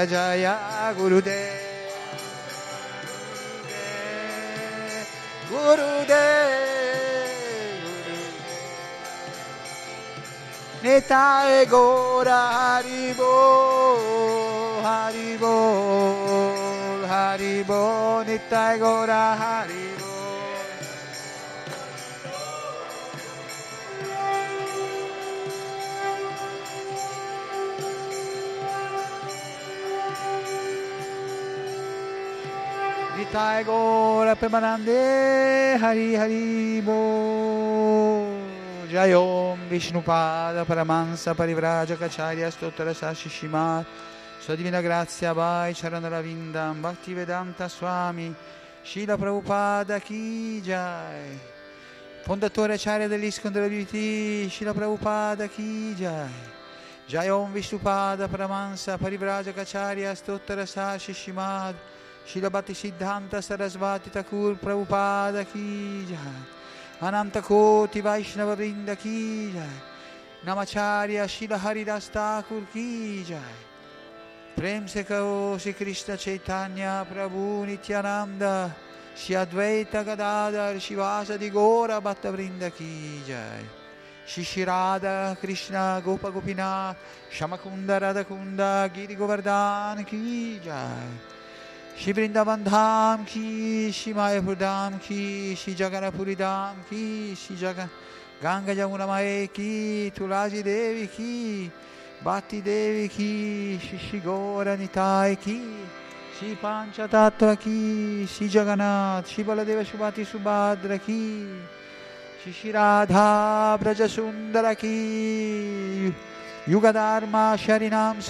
B: Jaya Gurudev. Gurudev, Nitai Gora Haribo, Haribo, Haribo, Nitai Gora Haribo. Nitai Gora Premanande Hari Hari Bo. Jayom Vishnupada Paramansa Parivraja Kacharya Stottara Sashi Shimat Sua Divina Grazia Bhai Charanaravinda Bhakti Vedanta Swami Shila Prabhupada Ki Jai. Fondatore Acharya dell'Iskon della BT Shila Prabhupada Ki Jai. Jayom Vishnupada Paramansa Parivraja Kacharya Stottara Sashi Shimad Shila Bhakti Siddhanta Sarasvati Thakur Prabhupada Ki Jai. Ananta Koti Vaishnava Vrinda Ki Jai. Namacharya Shila Haridas Thakur Ki Jai. Prem se kao Sri Krishna Chaitanya Prabhu Nityananda. Shri Advaita Gadadhar Shivasa di Gora Bhatta Vrinda Ki Jai. Shishirada Krishna Gopa Gopinath Shamakunda Radhakunda Giri Govardhan Ki Jai Shri Vrindavan Dham Ki Shri Mayapur Dham Ki Shri Jagannathpuri Dham Ki Shri Jagan Ganga Jamuna Mae Ki Tulasi Devi Ki Bhatti Devi Ki Shri Shri Gora Nitai Ki Shri Pancha Tattva Ki Shri Jagannath Shri Baladeva Shubhati Subhadra Ki Shri Shri Radha Braja Sundara Ki Yuga Dharma Sharinam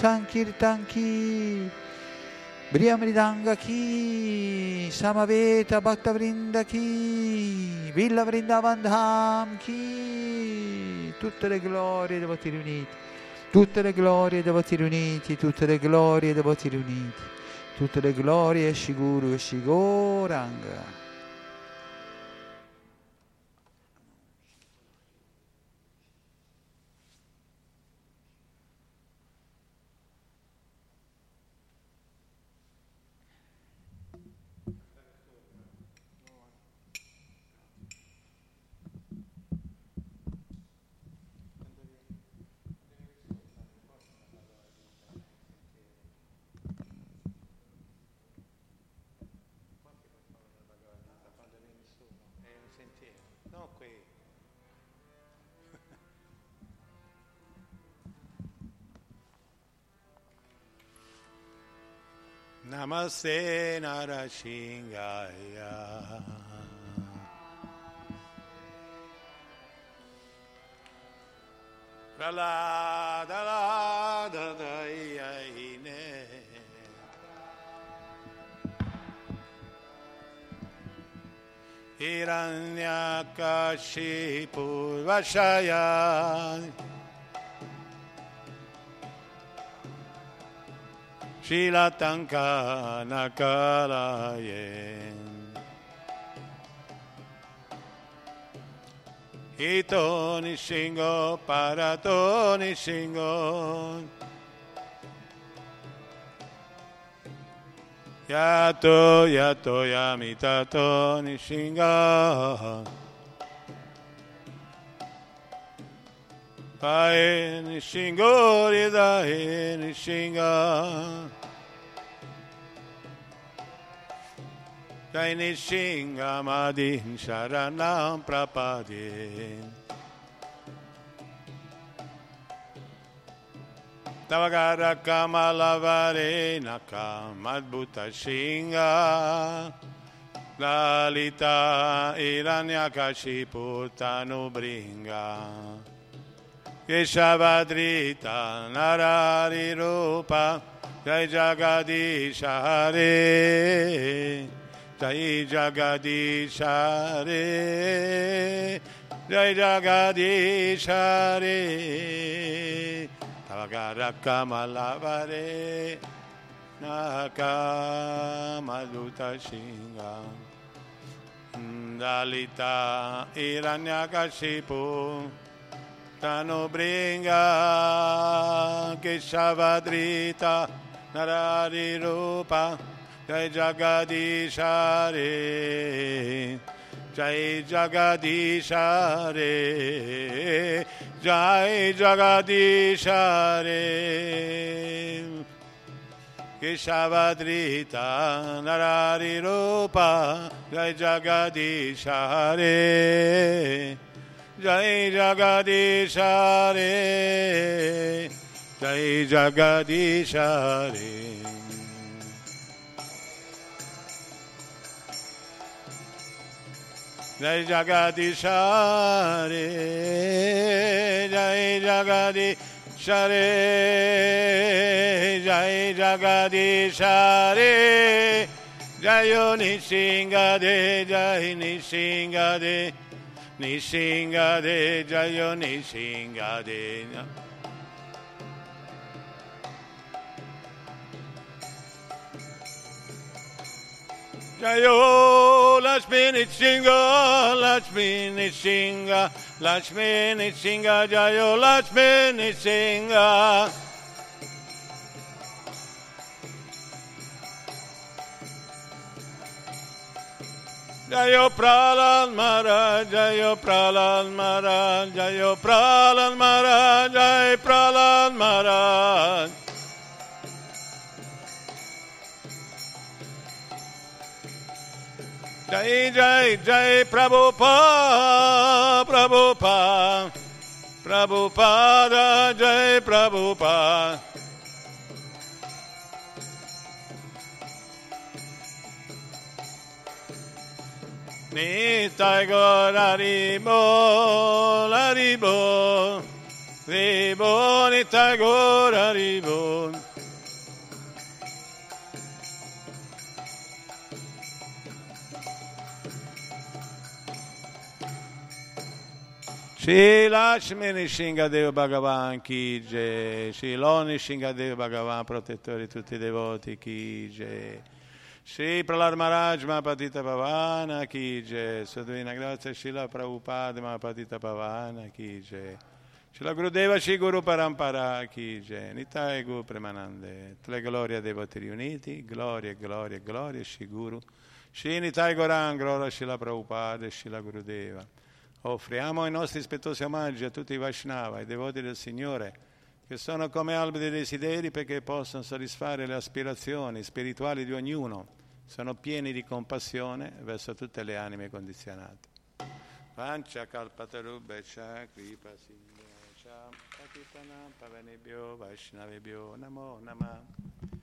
B: Briyamridanga Ki Samaveta Bhakta Vrinda Ki Villa Vrindavan Dham Ki. Tutte le glorie dei voti riuniti Tutte le glorie dei voti riuniti Tutte le glorie dei voti riuniti Tutte le glorie Shiguru e Shigoranga
A: नमस्ते नरसिंहाय प्रलादलादयिने हिरण्यकशिपूर्वशया シラタンカナカラエニシン号パラトに信号やとやとやみたとに信号 Pae nishingo ridae nishinga. Jai nishinga madin sharanam prapade. Tavagara Kamalavare Nakamadbhuta Shinga Lalita Iranyakashipu Tanubringa Keshavadrita Narari Rupa Jai Jagadisha Hare Jai Jagadisha Hare Jai Jagadisha Hare Tavagara Kamalavare Nakamaduta Shinga Dalita Iranyakashipu Tanu Bringa Keshavadrita Narari Rupa Jai Jagadishare Jai Jagadishare Jai Jagadishare Keshavadrita Narari Rupa Jai Jagadishare Jai Jagadishare Jai Jagadishare. Jai Jagadishare Jai Jagadishare Jai Jagadishare. Jayo Nishingade Jai Nishingade Nishingade Jayo Nishingade Jayo Lakshmi Nishinga Lakshmi Nishinga Lakshmi Nishinga Jayo Lakshmi Nishinga Jayo Pralan Maharaj, Jayo Pralan Maharaj, Jayo Pralan Maharaj, Jai Pralan Maharaj. Jai Jai Jai Prabhupada, Prabhupada, Prabhupada, Jai Prabhupada. Nitai Gora Ribo, Ribo, Ribo, Nitai Gora Ribo. Shri Lakshmi Nishingadev Bhagavan Ki Jai, Shri Loni Nishingadev Bhagavan, protettore di tutti i devoti Ki Jai. Shri Prahlad Maharaj Mahapatita Pavana Ki Jai, Sua Divina Grazia Shila Prabhupada Mahapatita Pavana Ki Jai. Shila Gurudeva Shri Guru Parampara Ki Jai, Nitai Gu Premanande, Tutte le glorie dei voti riuniti, gloria, gloria, gloria Shri Guru. Shri Nitai Goran, gloria Shila Prabhupada Shila Gurudeva. Offriamo i nostri rispettosi omaggi a tutti i Vaishnava, i devoti del Signore, che sono come albi dei desideri perché possono soddisfare le aspirazioni spirituali di ognuno, sono pieni di compassione verso tutte le anime condizionate. Vancha kalpatarubbecha kripa sindhyacha patitanam pavanebhyo vaishnavebhyo namo namah.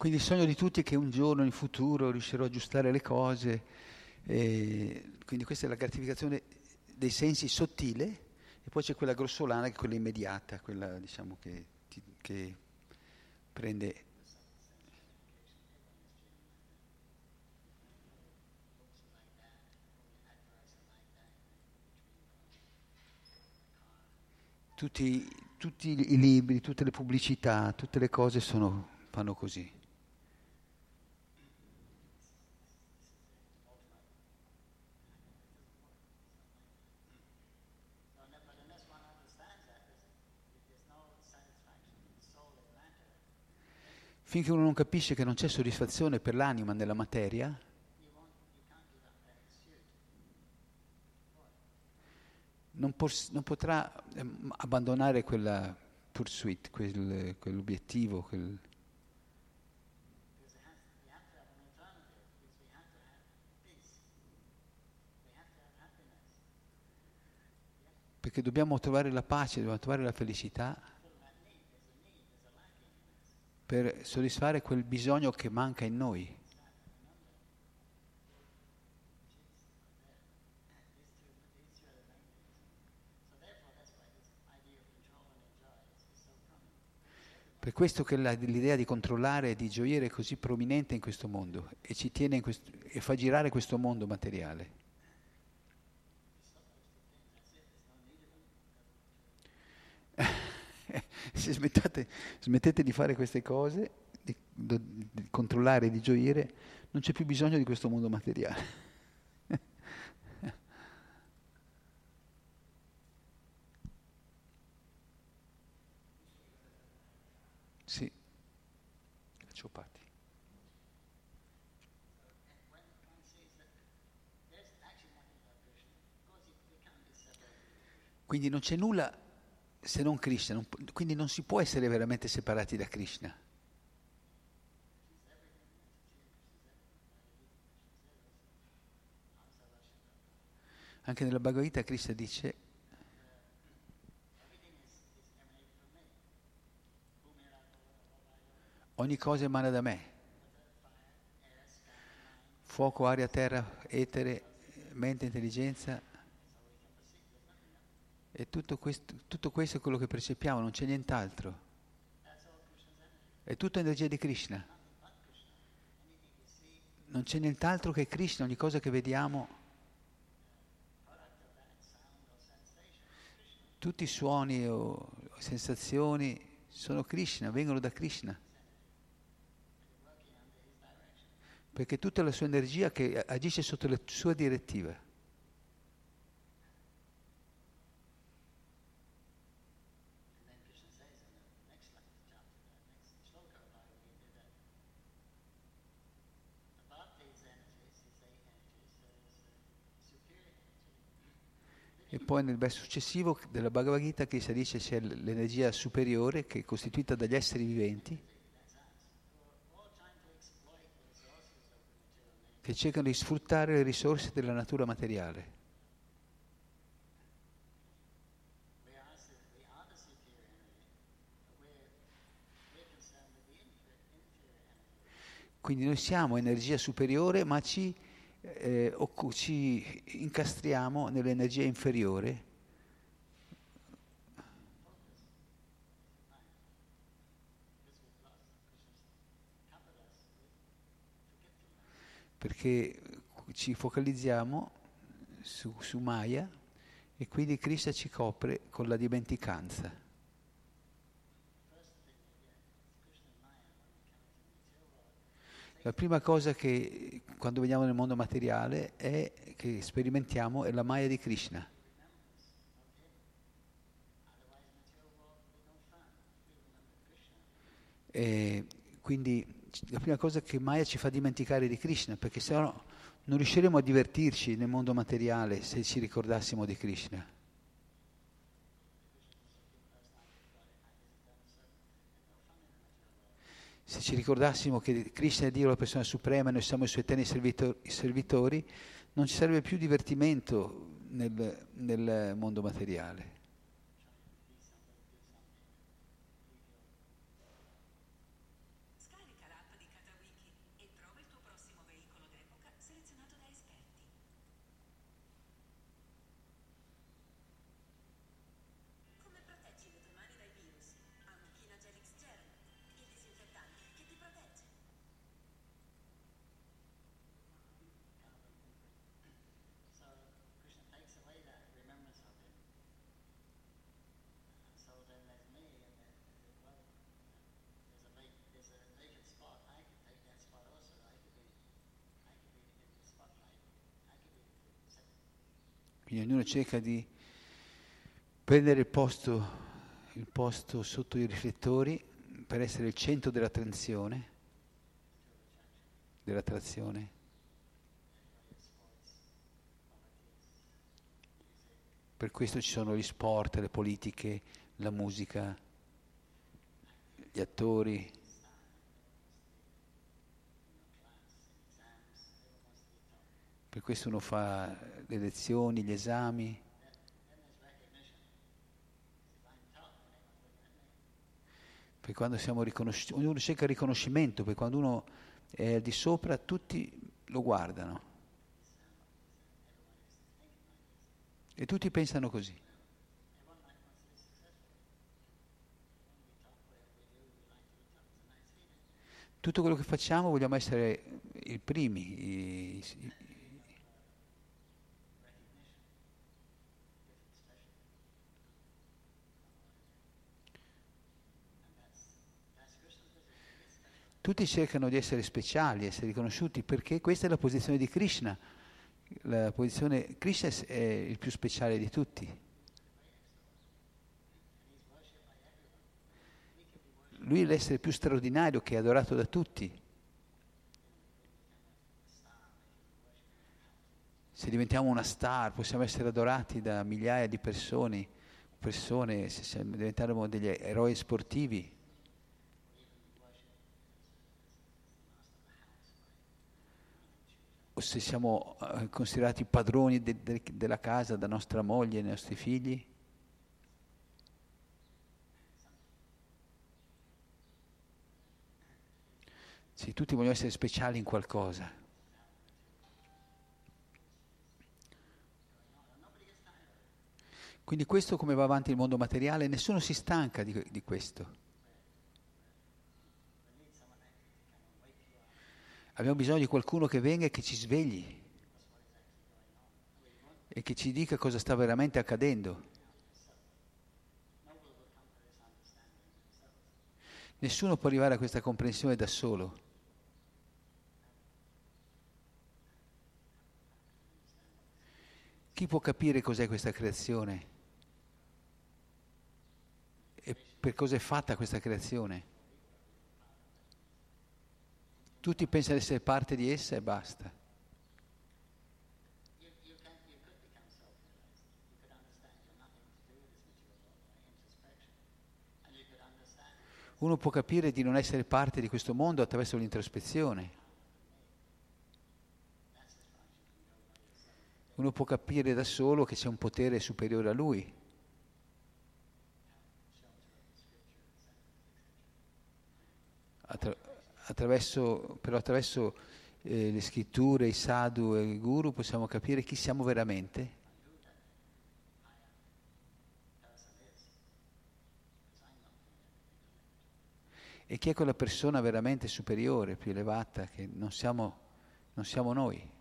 C: Quindi il sogno di tutti è che un giorno in futuro riuscirò a aggiustare le cose, e quindi questa è la gratificazione dei sensi sottile e poi c'è quella grossolana che è quella immediata, quella diciamo che, che prende tutti, tutti, i libri, tutte le pubblicità, tutte le cose sono, fanno così. Finché uno non capisce che non c'è soddisfazione per l'anima nella materia, non, pos- non potrà eh, abbandonare quella pursuit, quel, quell'obiettivo. Quel... Perché dobbiamo trovare la pace, dobbiamo trovare la felicità per soddisfare quel bisogno che manca in noi. Per questo che la, l'idea di controllare e di gioire è così prominente in questo mondo e questo, e fa girare questo mondo materiale. Se smettate, smettete di fare queste cose, di, di, controllare di gioire, non c'è più bisogno di questo mondo materiale. Sì, Ciopati. Quindi non c'è nulla se non Krishna, non, quindi non si può essere veramente separati da Krishna. Anche nella Bhagavad Gita Krishna dice ogni cosa emana da me. Fuoco, aria, terra, etere, mente, intelligenza. E tutto questo, tutto questo è quello che percepiamo, non c'è nient'altro. È tutta energia di Krishna. Non c'è nient'altro che Krishna, ogni cosa che vediamo, tutti i suoni o sensazioni sono Krishna, vengono da Krishna. perché tutta la sua energia che agisce sotto la sua direttiva. E poi nel verso successivo della Bhagavad Gita si dice c'è l'energia superiore che è costituita dagli esseri viventi che cercano di sfruttare le risorse della natura materiale. Quindi noi siamo energia superiore, ma ci, eh, ci incastriamo nell'energia inferiore perché ci focalizziamo su, su Maya e quindi Krishna ci copre con la dimenticanza. La prima cosa che quando veniamo nel mondo materiale è che sperimentiamo è la Maya di Krishna. E quindi la prima cosa che Maya ci fa dimenticare di Krishna, perché se no non riusciremo a divertirci nel mondo materiale se ci ricordassimo di Krishna. Se ci ricordassimo che Krishna è Dio, la persona suprema, e noi siamo i suoi eterni servitori, non ci sarebbe più divertimento nel, nel mondo materiale. Ognuno cerca di prendere il posto, il posto sotto i riflettori per essere il centro dell'attenzione, dell'attrazione. Per questo ci sono gli sport, le politiche, la musica, gli attori. Per questo uno fa le lezioni, gli esami. Perché quando siamo riconosciuti, ognuno cerca riconoscimento, perché quando uno è al di sopra tutti lo guardano. E tutti pensano così. Tutto quello che facciamo vogliamo essere i primi. I, i, tutti cercano di essere speciali, essere riconosciuti, perché questa è la posizione di Krishna. La posizione Krishna è il più speciale di tutti. Lui è l'essere più straordinario che è adorato da tutti. Se diventiamo una star, possiamo essere adorati da migliaia di persone, persone se diventeremo degli eroi sportivi. Se siamo eh, considerati padroni de- de- della casa da nostra moglie dei nostri figli. Sì, tutti vogliono essere speciali in qualcosa. Quindi questo come va avanti il mondo materiale, nessuno si stanca di, di questo. Abbiamo bisogno di qualcuno che venga e che ci svegli e che ci dica cosa sta veramente accadendo. Nessuno può arrivare a questa comprensione da solo. Chi può capire cos'è questa creazione? E per cosa è fatta questa creazione? Tutti pensano di essere parte di essa e basta. Uno può capire di non essere parte di questo mondo attraverso l'introspezione. Uno può capire da solo che c'è un potere superiore a lui. Attra- attraverso, però attraverso eh, le scritture, i sadhu e i guru possiamo capire chi siamo veramente. E chi è quella persona veramente superiore, più elevata, che non siamo, non siamo noi.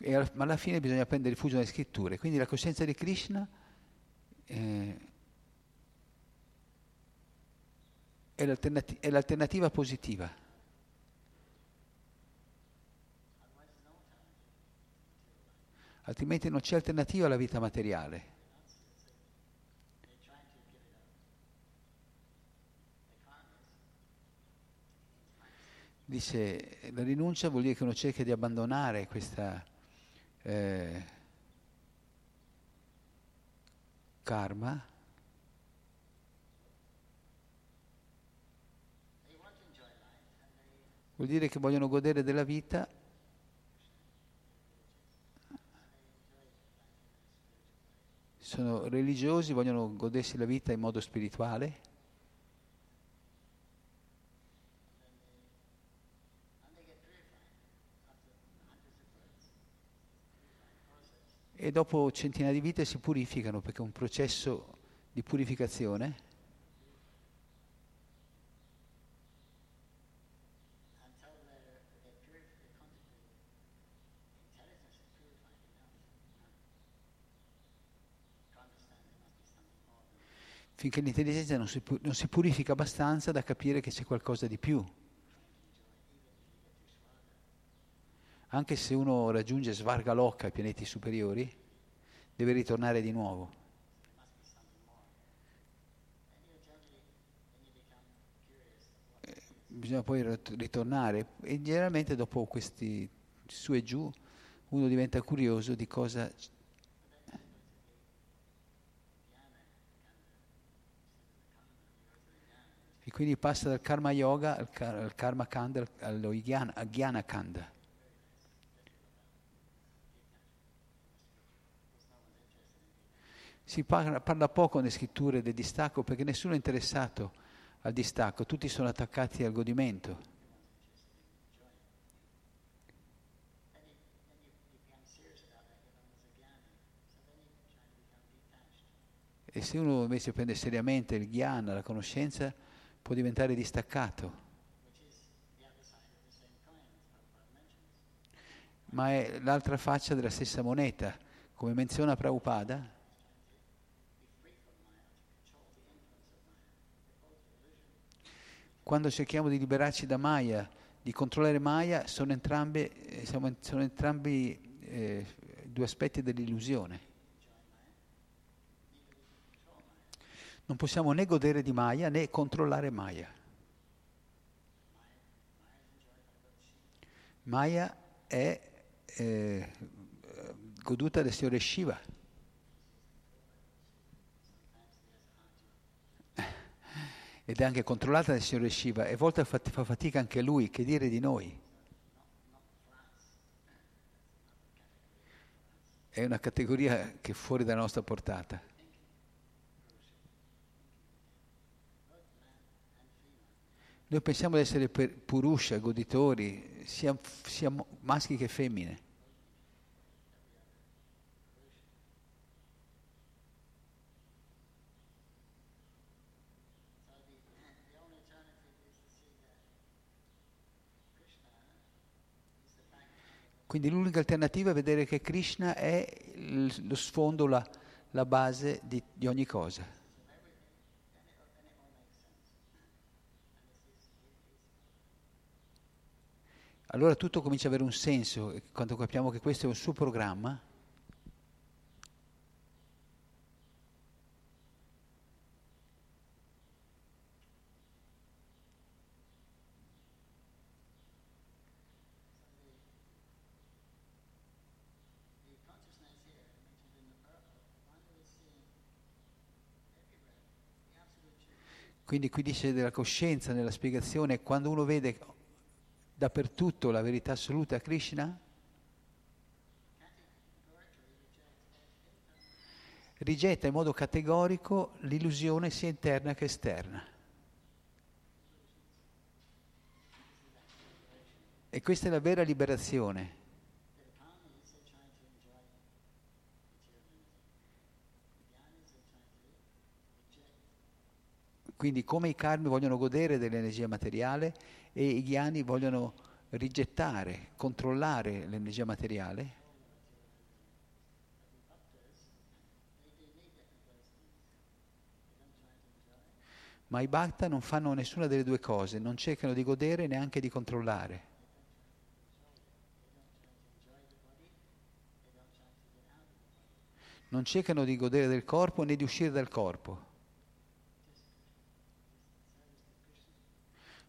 C: E, ma alla fine bisogna prendere rifugio nelle scritture. Quindi la coscienza di Krishna eh, è, l'alternati- è l'alternativa positiva. Altrimenti non c'è alternativa alla vita materiale. Dice, la rinuncia vuol dire che uno cerca di abbandonare questa eh, karma. Vuol dire che vogliono godere della vita. Sono religiosi, vogliono godersi la vita in modo spirituale e dopo centinaia di vite si purificano perché è un processo di purificazione. finché l'intelligenza non si, purifica abbastanza da capire che c'è qualcosa di più. Anche se uno raggiunge Svarga Lokka, i pianeti superiori, deve ritornare di nuovo. Eh, bisogna poi ritornare. E generalmente dopo questi su e giù uno diventa curioso di cosa e quindi passa dal karma yoga al, al karma kanda allo jnana kanda Si parla, parla, poco nelle scritture del distacco perché nessuno è interessato al distacco, tutti sono attaccati al godimento. E se uno invece prende seriamente il jnana, la conoscenza, può diventare distaccato. Ma è l'altra faccia della stessa moneta, come menziona Prabhupada. Quando cerchiamo di liberarci da Maya, di controllare Maya, sono, entrambe, sono entrambi eh, due aspetti dell'illusione. Non possiamo né godere di Maya né controllare Maya. Maya è eh, goduta dal Signore Shiva. Ed è anche controllata dal Signore Shiva e a volte fa fatica anche lui, che dire di noi. È una categoria che è fuori dalla nostra portata. Noi pensiamo di essere purusha, goditori, sia, sia maschi che femmine. Quindi l'unica alternativa è vedere che Krishna è lo sfondo, la, la base di, di ogni cosa. allora tutto comincia ad avere un senso quando capiamo che questo è un suo programma. Quindi qui dice della coscienza nella spiegazione, quando uno vede dappertutto la verità assoluta a Krishna? Rigetta in modo categorico l'illusione sia interna che esterna. E questa è la vera liberazione. Quindi come i karmi vogliono godere dell'energia materiale e i ghiani vogliono rigettare, controllare l'energia materiale, ma i bhakta non fanno nessuna delle due cose, non cercano di godere neanche di controllare. Non cercano di godere del corpo né di uscire dal corpo.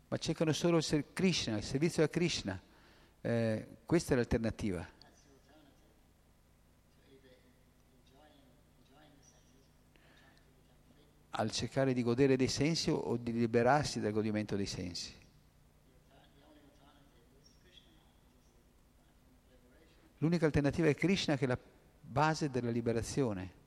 C: Ma cercano solo il Krishna, il servizio a Krishna. Eh, questa è l'alternativa. Al cercare di godere dei sensi o di liberarsi dal godimento dei sensi. L'unica alternativa è Krishna che è la base della liberazione.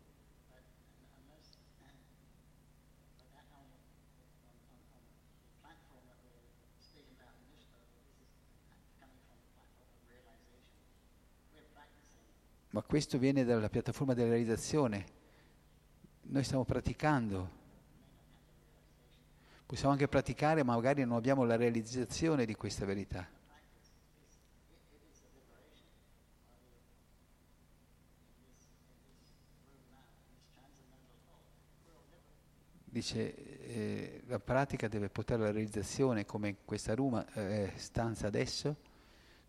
C: Ma questo viene dalla piattaforma della realizzazione. Noi stiamo praticando. Possiamo anche praticare, ma magari non abbiamo la realizzazione di questa verità. dice eh, la pratica deve portare alla realizzazione come in questa Ruma, eh, stanza adesso,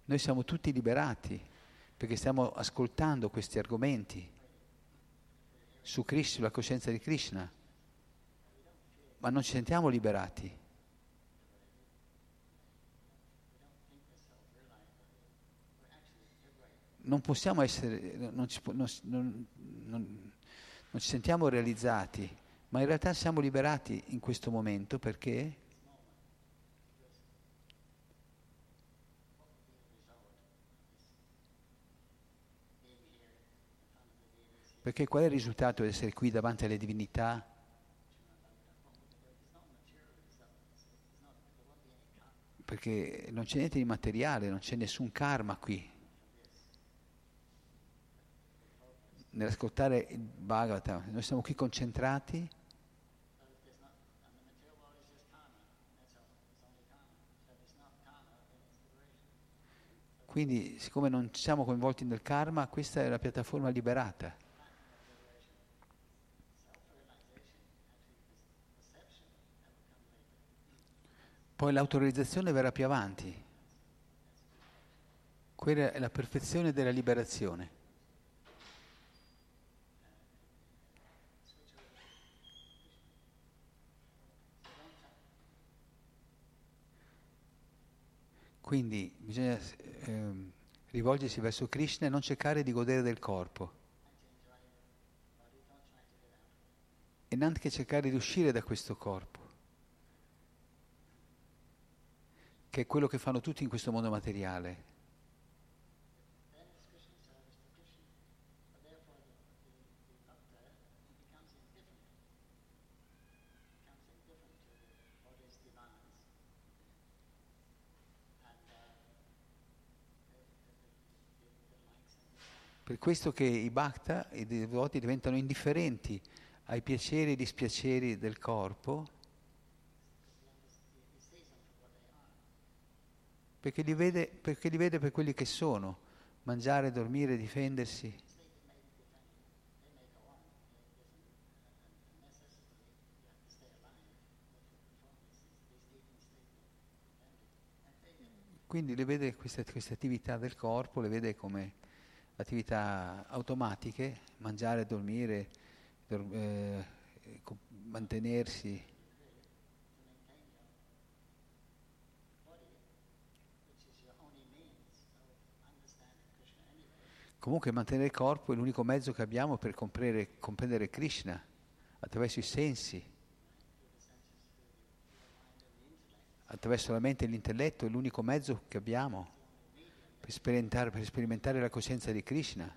C: noi siamo tutti liberati perché stiamo ascoltando questi argomenti su Krishna, sulla coscienza di Krishna, ma non ci sentiamo liberati. Non possiamo essere, non ci, non, non, non ci sentiamo realizzati, ma in realtà siamo liberati in questo momento perché Perché qual è il risultato di essere qui davanti alle divinità? Perché non c'è niente di materiale, non c'è nessun karma qui. Nell'ascoltare il Bhagavatam, noi siamo qui concentrati. Quindi, siccome non siamo coinvolti nel karma, questa è la piattaforma liberata. Poi l'autorizzazione verrà più avanti. Quella è la perfezione della liberazione. Quindi bisogna eh, rivolgersi verso Krishna e non cercare di godere del corpo. E neanche cercare di uscire da questo corpo. Che è quello che fanno tutti in questo mondo materiale. Per questo che i bhakta, i devoti, diventano indifferenti ai piaceri e dispiaceri del corpo perché li, vede, perché li vede per quelli che sono, mangiare, dormire, difendersi. Quindi le vede queste, queste, attività del corpo, le vede come attività automatiche, mangiare, dormire, dor- eh, mantenersi. Comunque mantenere il corpo è l'unico mezzo che abbiamo per comprendere Krishna attraverso i sensi, attraverso la mente e l'intelletto è l'unico mezzo che abbiamo per sperimentare, per sperimentare la coscienza di Krishna.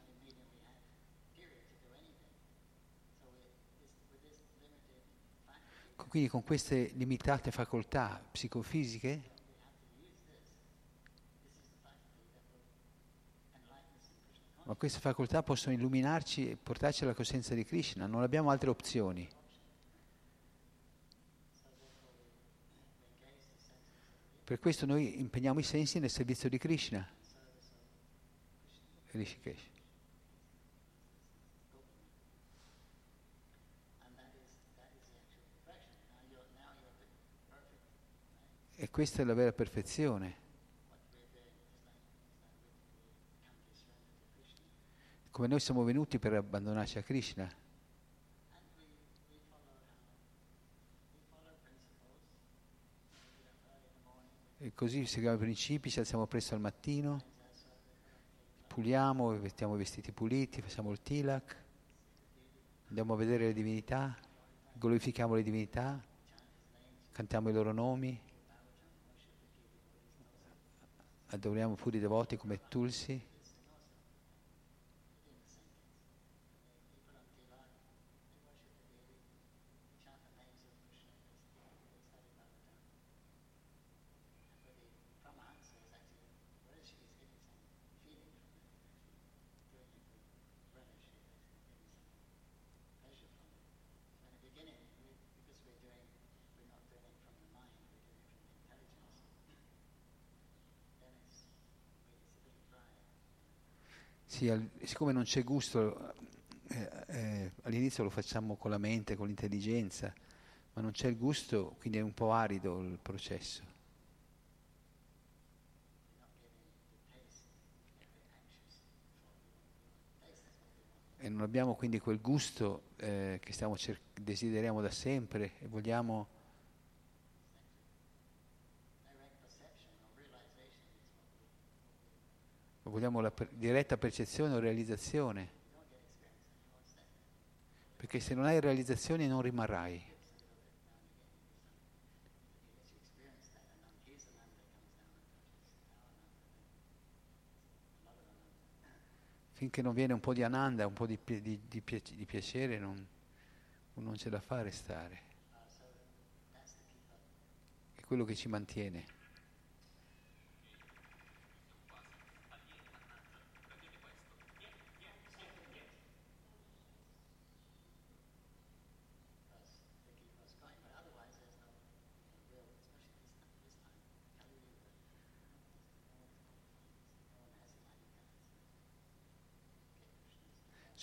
C: Quindi con queste limitate facoltà psicofisiche ma queste facoltà possono illuminarci e portarci alla coscienza di Krishna, non abbiamo altre opzioni. Per questo noi impegniamo i sensi nel servizio di Krishna. Rishikesh. E questa è la vera perfezione. Come noi siamo venuti per abbandonarci a Krishna. E così seguiamo i principi, ci alziamo presto al mattino, puliamo, mettiamo i vestiti puliti, facciamo il tilak, andiamo a vedere le divinità, glorifichiamo le divinità, cantiamo i loro nomi, adoriamo pure i devoti come Tulsi. Sì, al, siccome non c'è gusto, eh, eh, all'inizio lo facciamo con la mente, con l'intelligenza, ma non c'è il gusto, quindi è un po' arido il processo. E non abbiamo quindi quel gusto eh, che cer- desideriamo da sempre e vogliamo... Vogliamo la per- diretta percezione o realizzazione. Perché se non hai realizzazione non rimarrai. finché non viene un po' di ananda, un po' di, di, di, di piacere, non, non c'è da fare stare. È quello che ci mantiene.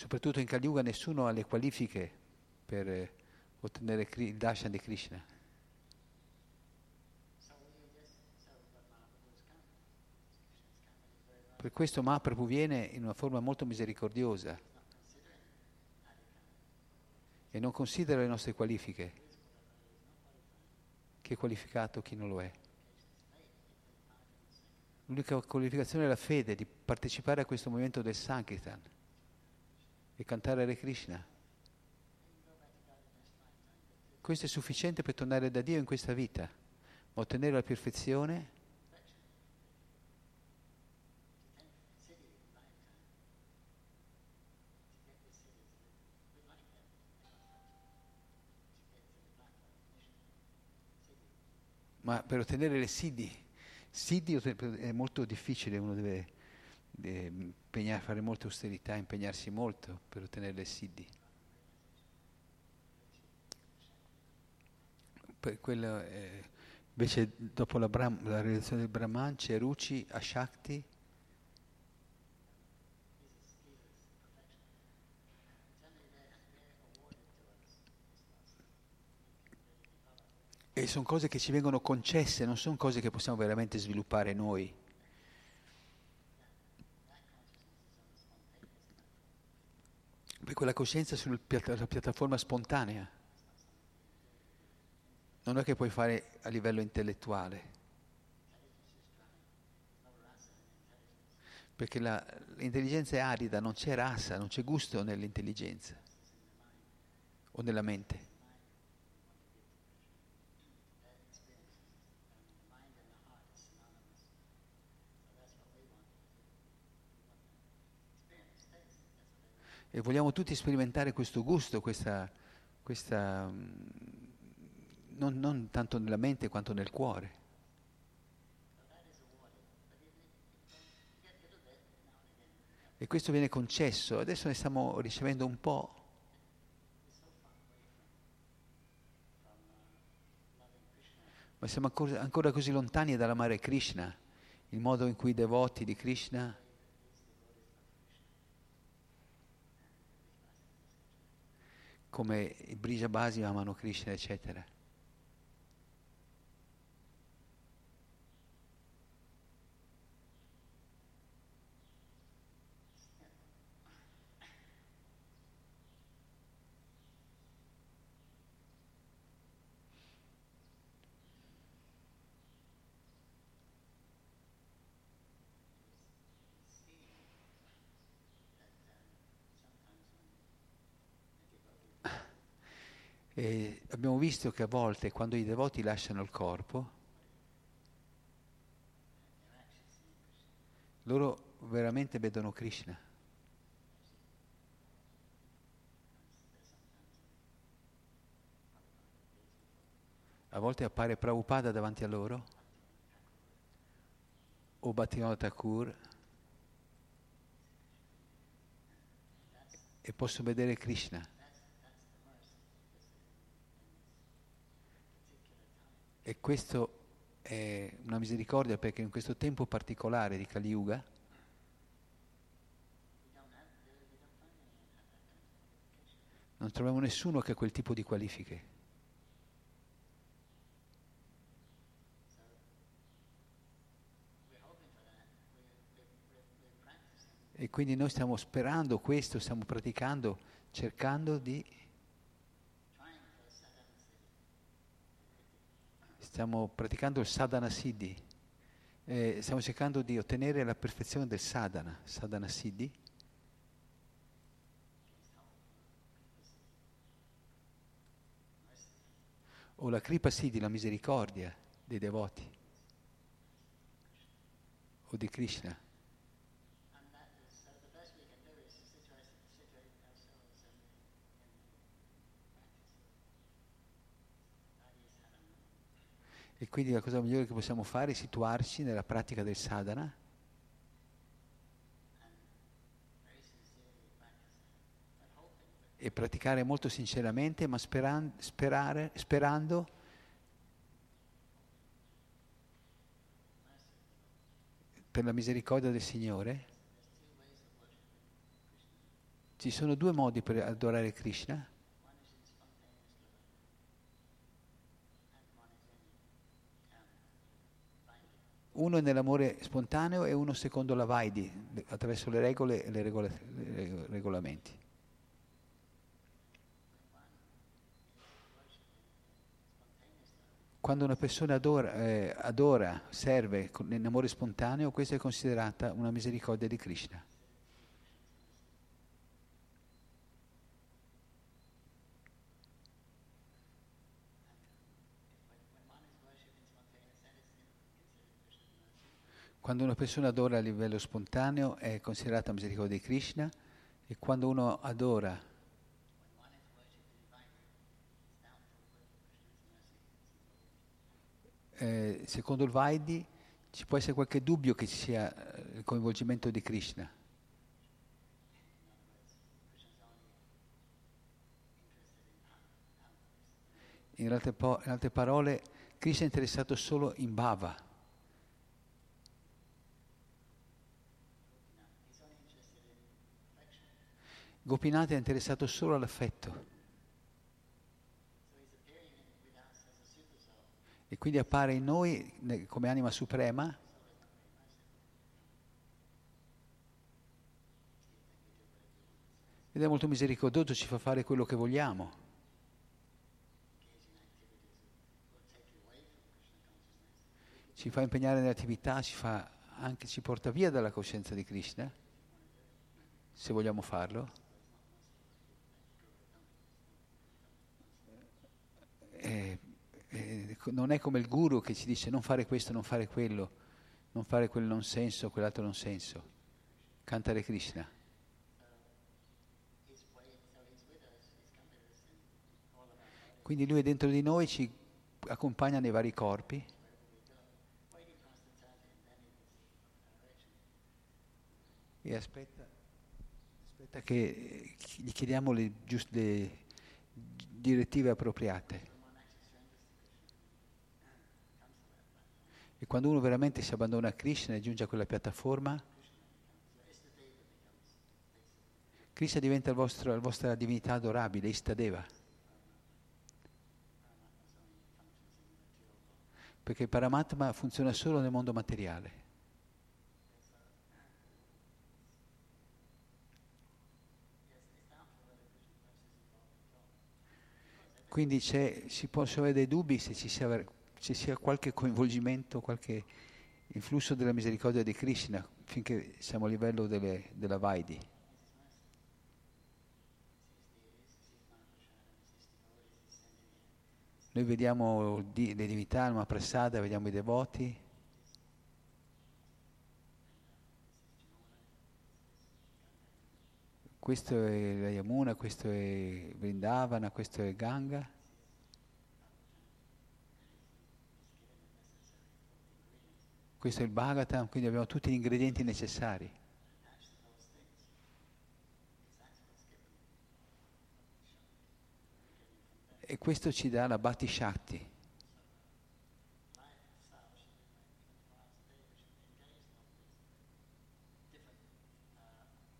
C: Soprattutto in Kali Yuga nessuno ha le qualifiche per eh, ottenere il darshan di Krishna. Per questo Mahaprabhu viene in una forma molto misericordiosa e non considera le nostre qualifiche. Chi è qualificato, chi non lo è. L'unica qualificazione è la fede di partecipare a questo movimento del Sankirtan e cantare Hare Krishna. Questo è sufficiente per tornare da Dio in questa vita, ma ottenere la perfezione ma per ottenere le siddhi, siddhi è molto difficile, uno deve impegnare, fare molta austerità, impegnarsi molto per ottenere le siddhi. Quello, eh, invece dopo la, Brahm, la, realizzazione del Brahman c'è Ruci, Ashakti. E sono cose che ci vengono concesse, non sono cose che possiamo veramente sviluppare noi. Per quella coscienza sulla piattaforma spontanea. Non è che puoi fare a livello intellettuale. Perché la, l'intelligenza è arida, non c'è rasa, non c'è gusto nell'intelligenza o nella mente. E vogliamo tutti sperimentare questo gusto, questa, questa mm, non, non tanto nella mente quanto nel cuore. E questo viene concesso, adesso ne stiamo ricevendo un po'. Ma siamo ancora, ancora così lontani dall'amare Krishna, il modo in cui i devoti di Krishna come i Brijabasi amano Krishna, eccetera. E abbiamo visto che a volte quando i devoti lasciano il corpo, loro veramente vedono Krishna. A volte appare Prabhupada davanti a loro, o Bhaktivinoda Thakur, e possono vedere Krishna. E questa è una misericordia perché in questo tempo particolare di Kali Yuga, non troviamo nessuno che ha quel tipo di qualifiche. E quindi noi stiamo sperando questo, stiamo praticando, cercando di Stiamo praticando il sadhana siddhi. Eh, stiamo cercando di ottenere la perfezione del sadhana, sadhana siddhi. O la kripa siddhi, la misericordia dei devoti. O di Krishna. E quindi la cosa migliore che possiamo fare è situarci nella pratica del sadhana. E praticare molto sinceramente, ma speran- sperare, sperando per la misericordia del Signore. Ci sono due modi per adorare Krishna. Uno è nell'amore spontaneo e uno secondo la Vaidi, attraverso le regole e i regola, regolamenti. Quando una persona adora, eh, adora serve in amore spontaneo, questa è considerata una misericordia di Krishna. Quando una persona adora a livello spontaneo è considerata misericordia di Krishna e quando uno adora eh, secondo il Vaidi ci può essere qualche dubbio che ci sia eh, il coinvolgimento di Krishna. In altre, po- in altre parole, Krishna è interessato solo in bhava. Gopinath è interessato solo all'affetto. E quindi appare in noi come anima suprema. Ed è molto misericordioso, ci fa fare quello che vogliamo. Ci fa impegnare nelle attività, ci, ci porta via dalla coscienza di Krishna, se vogliamo farlo. Eh, eh, non è come il guru che ci dice non fare questo, non fare quello, non fare quel non senso, quell'altro non senso. Cantare Krishna. Quindi lui è dentro di noi, ci accompagna nei vari corpi. E aspetta, aspetta che gli chiediamo le, giuste, le direttive appropriate. E quando uno veramente si abbandona a Krishna e giunge a quella piattaforma, Krishna diventa il vostro, la vostra divinità adorabile, Istadeva. Perché il Paramatma funziona solo nel mondo materiale. Quindi si possono avere dei dubbi se ci sia ci sia qualche coinvolgimento, qualche influsso della misericordia di Krishna finché siamo a livello delle, della Vaidi. Noi vediamo le divinità, il Mahaprasada, vediamo i devoti. Questo è la Yamuna, questo è Vrindavana, questo è Ganga. Questo è il Bhagavatam, quindi abbiamo tutti gli ingredienti necessari. E questo ci dà la Bhatti Shakti.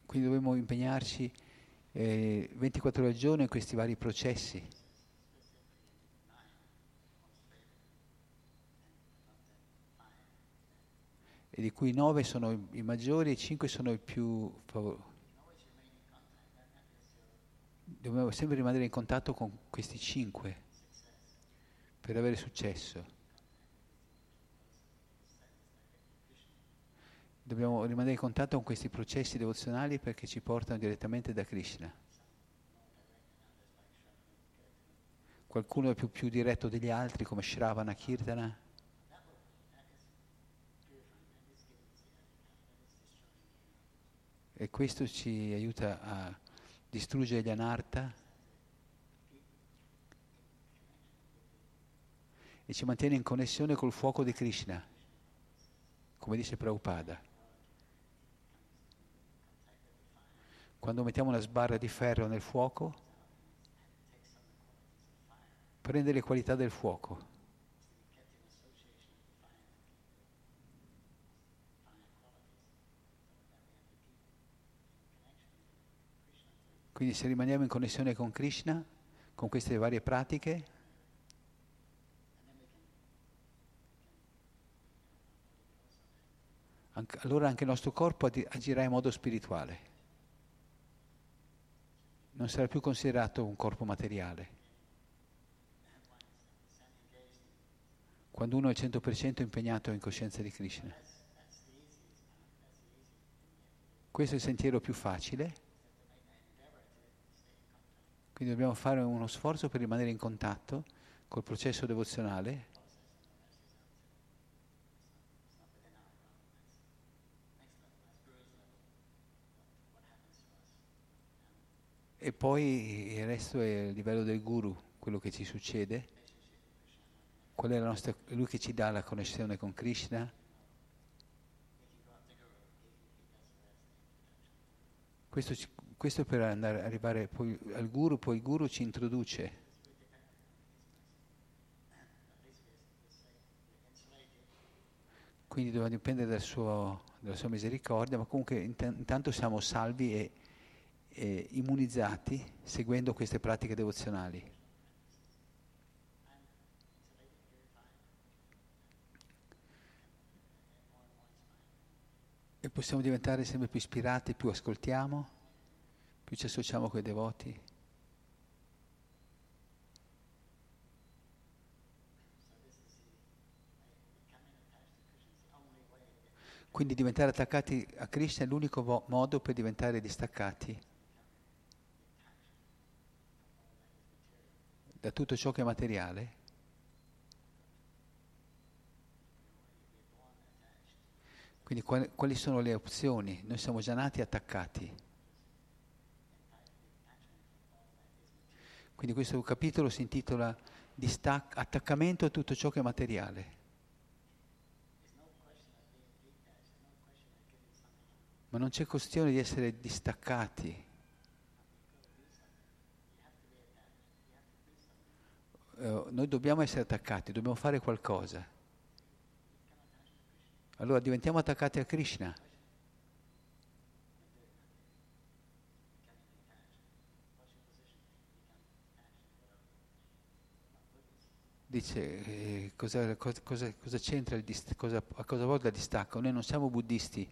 C: Quindi dobbiamo impegnarci eh, 24 ore al giorno in questi vari processi. E di cui nove sono i, maggiori e cinque sono i più favolosi. Dobbiamo sempre rimanere in contatto con questi cinque per avere successo. Dobbiamo rimanere in contatto con questi processi devozionali perché ci portano direttamente da Krishna. Qualcuno è più, più diretto degli altri come Shravana Kirtana. E questo ci aiuta a distruggere gli anarta e ci mantiene in connessione col fuoco di Krishna, come dice Prabhupada. Quando mettiamo una sbarra di ferro nel fuoco, prende le qualità del fuoco. Quindi se rimaniamo in connessione con Krishna, con queste varie pratiche, allora anche il nostro corpo agirà in modo spirituale. Non sarà più considerato un corpo materiale. Quando uno è 100% impegnato in coscienza di Krishna. Questo è il sentiero più facile quindi dobbiamo fare uno sforzo per rimanere in contatto col processo devozionale. E poi il resto è il livello del guru, quello che ci succede. Qual è la nostra, lui che ci dà la connessione con Krishna. Questo ci, questo per andare, arrivare poi al guru, poi il guru ci introduce. Quindi dobbiamo dipendere dal suo, dalla sua misericordia, ma comunque intanto siamo salvi e, e immunizzati seguendo queste pratiche devozionali. E possiamo diventare sempre più ispirati, più ascoltiamo più ci associamo con i devoti. Quindi diventare attaccati a Krishna è l'unico modo per diventare distaccati da tutto ciò che è materiale. Quindi quali sono le opzioni? Noi siamo già nati attaccati. Quindi questo capitolo si intitola Distac- Attaccamento a tutto ciò che è materiale. Ma non c'è questione di essere distaccati. Uh, noi dobbiamo essere attaccati, dobbiamo fare qualcosa. Allora diventiamo attaccati a Krishna. Dice eh, cosa, cosa, cosa, c'entra, dist- cosa, a cosa vuole il distacco? Noi non siamo buddisti,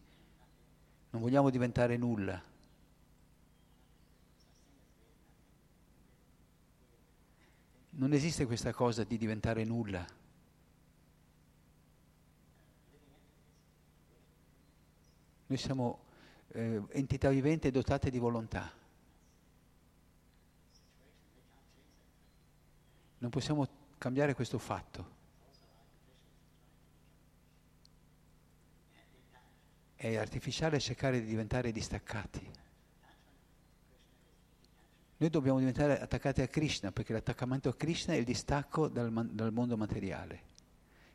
C: non vogliamo diventare nulla. Non esiste questa cosa di diventare nulla. Noi siamo eh, entità viventi dotate di volontà. Non possiamo cambiare questo fatto. È artificiale cercare di diventare distaccati. Noi dobbiamo diventare attaccati a Krishna perché l'attaccamento a Krishna è il distacco dal, dal mondo materiale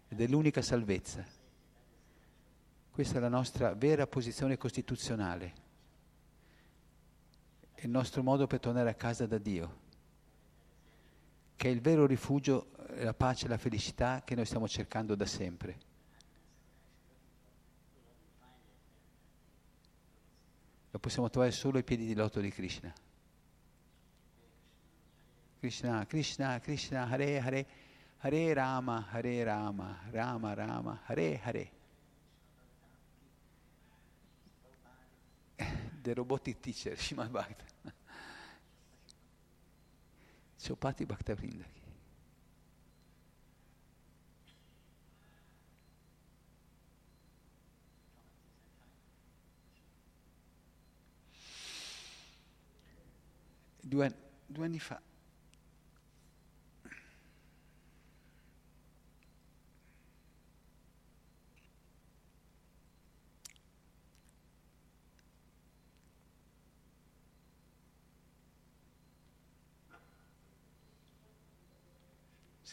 C: ed è l'unica salvezza. Questa è la nostra vera posizione costituzionale, è il nostro modo per tornare a casa da Dio che è il vero rifugio, eh, la pace e la felicità che noi stiamo cercando da sempre. Lo possiamo trovare solo ai piedi di lotto di Krishna. Krishna, Krishna, Krishna, Hare Hare, Hare Rama, Hare Rama, Rama Rama, Hare Hare. The robotic teacher, Shimad Bhakta. Sopati Bhaktavrindaki. Due, due anni fa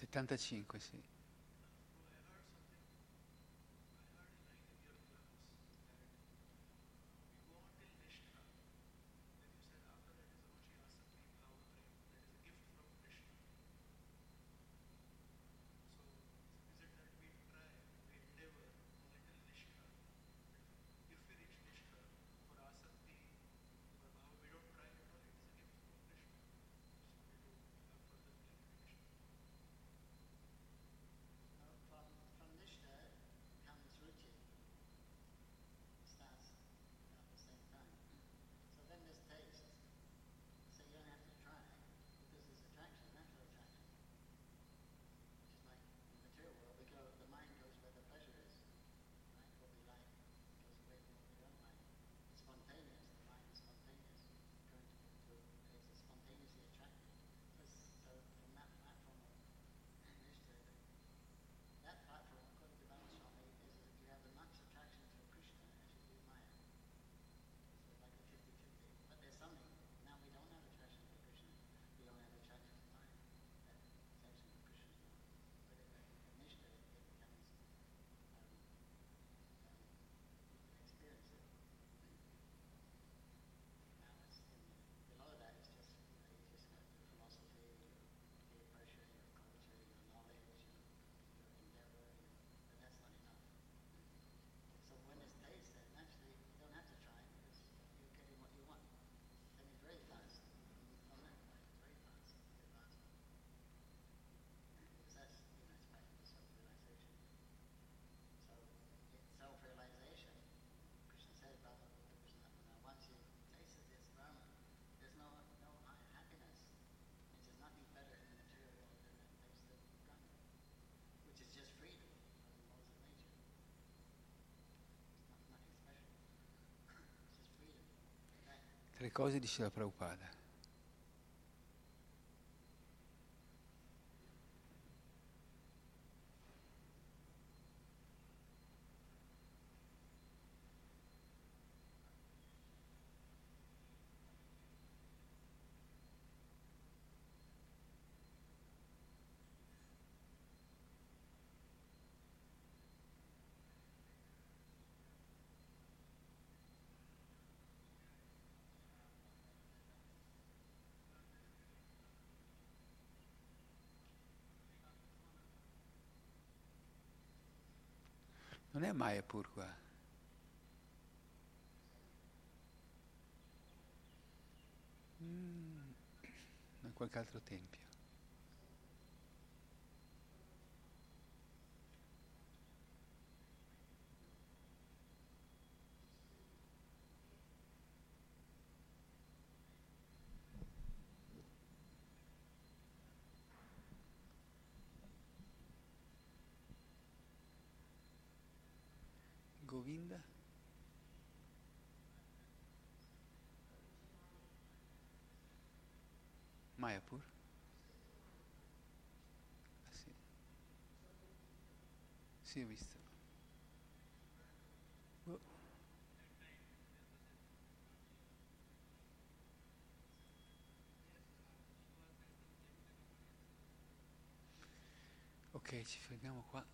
C: 75, sì. le cose di la Prabhupada. non è Mayapur qua. Mm, da qualche altro tempio. Govinda? Mayapur? Ah, sì. sì, ho visto. Boh. Ok, ci fermiamo qua.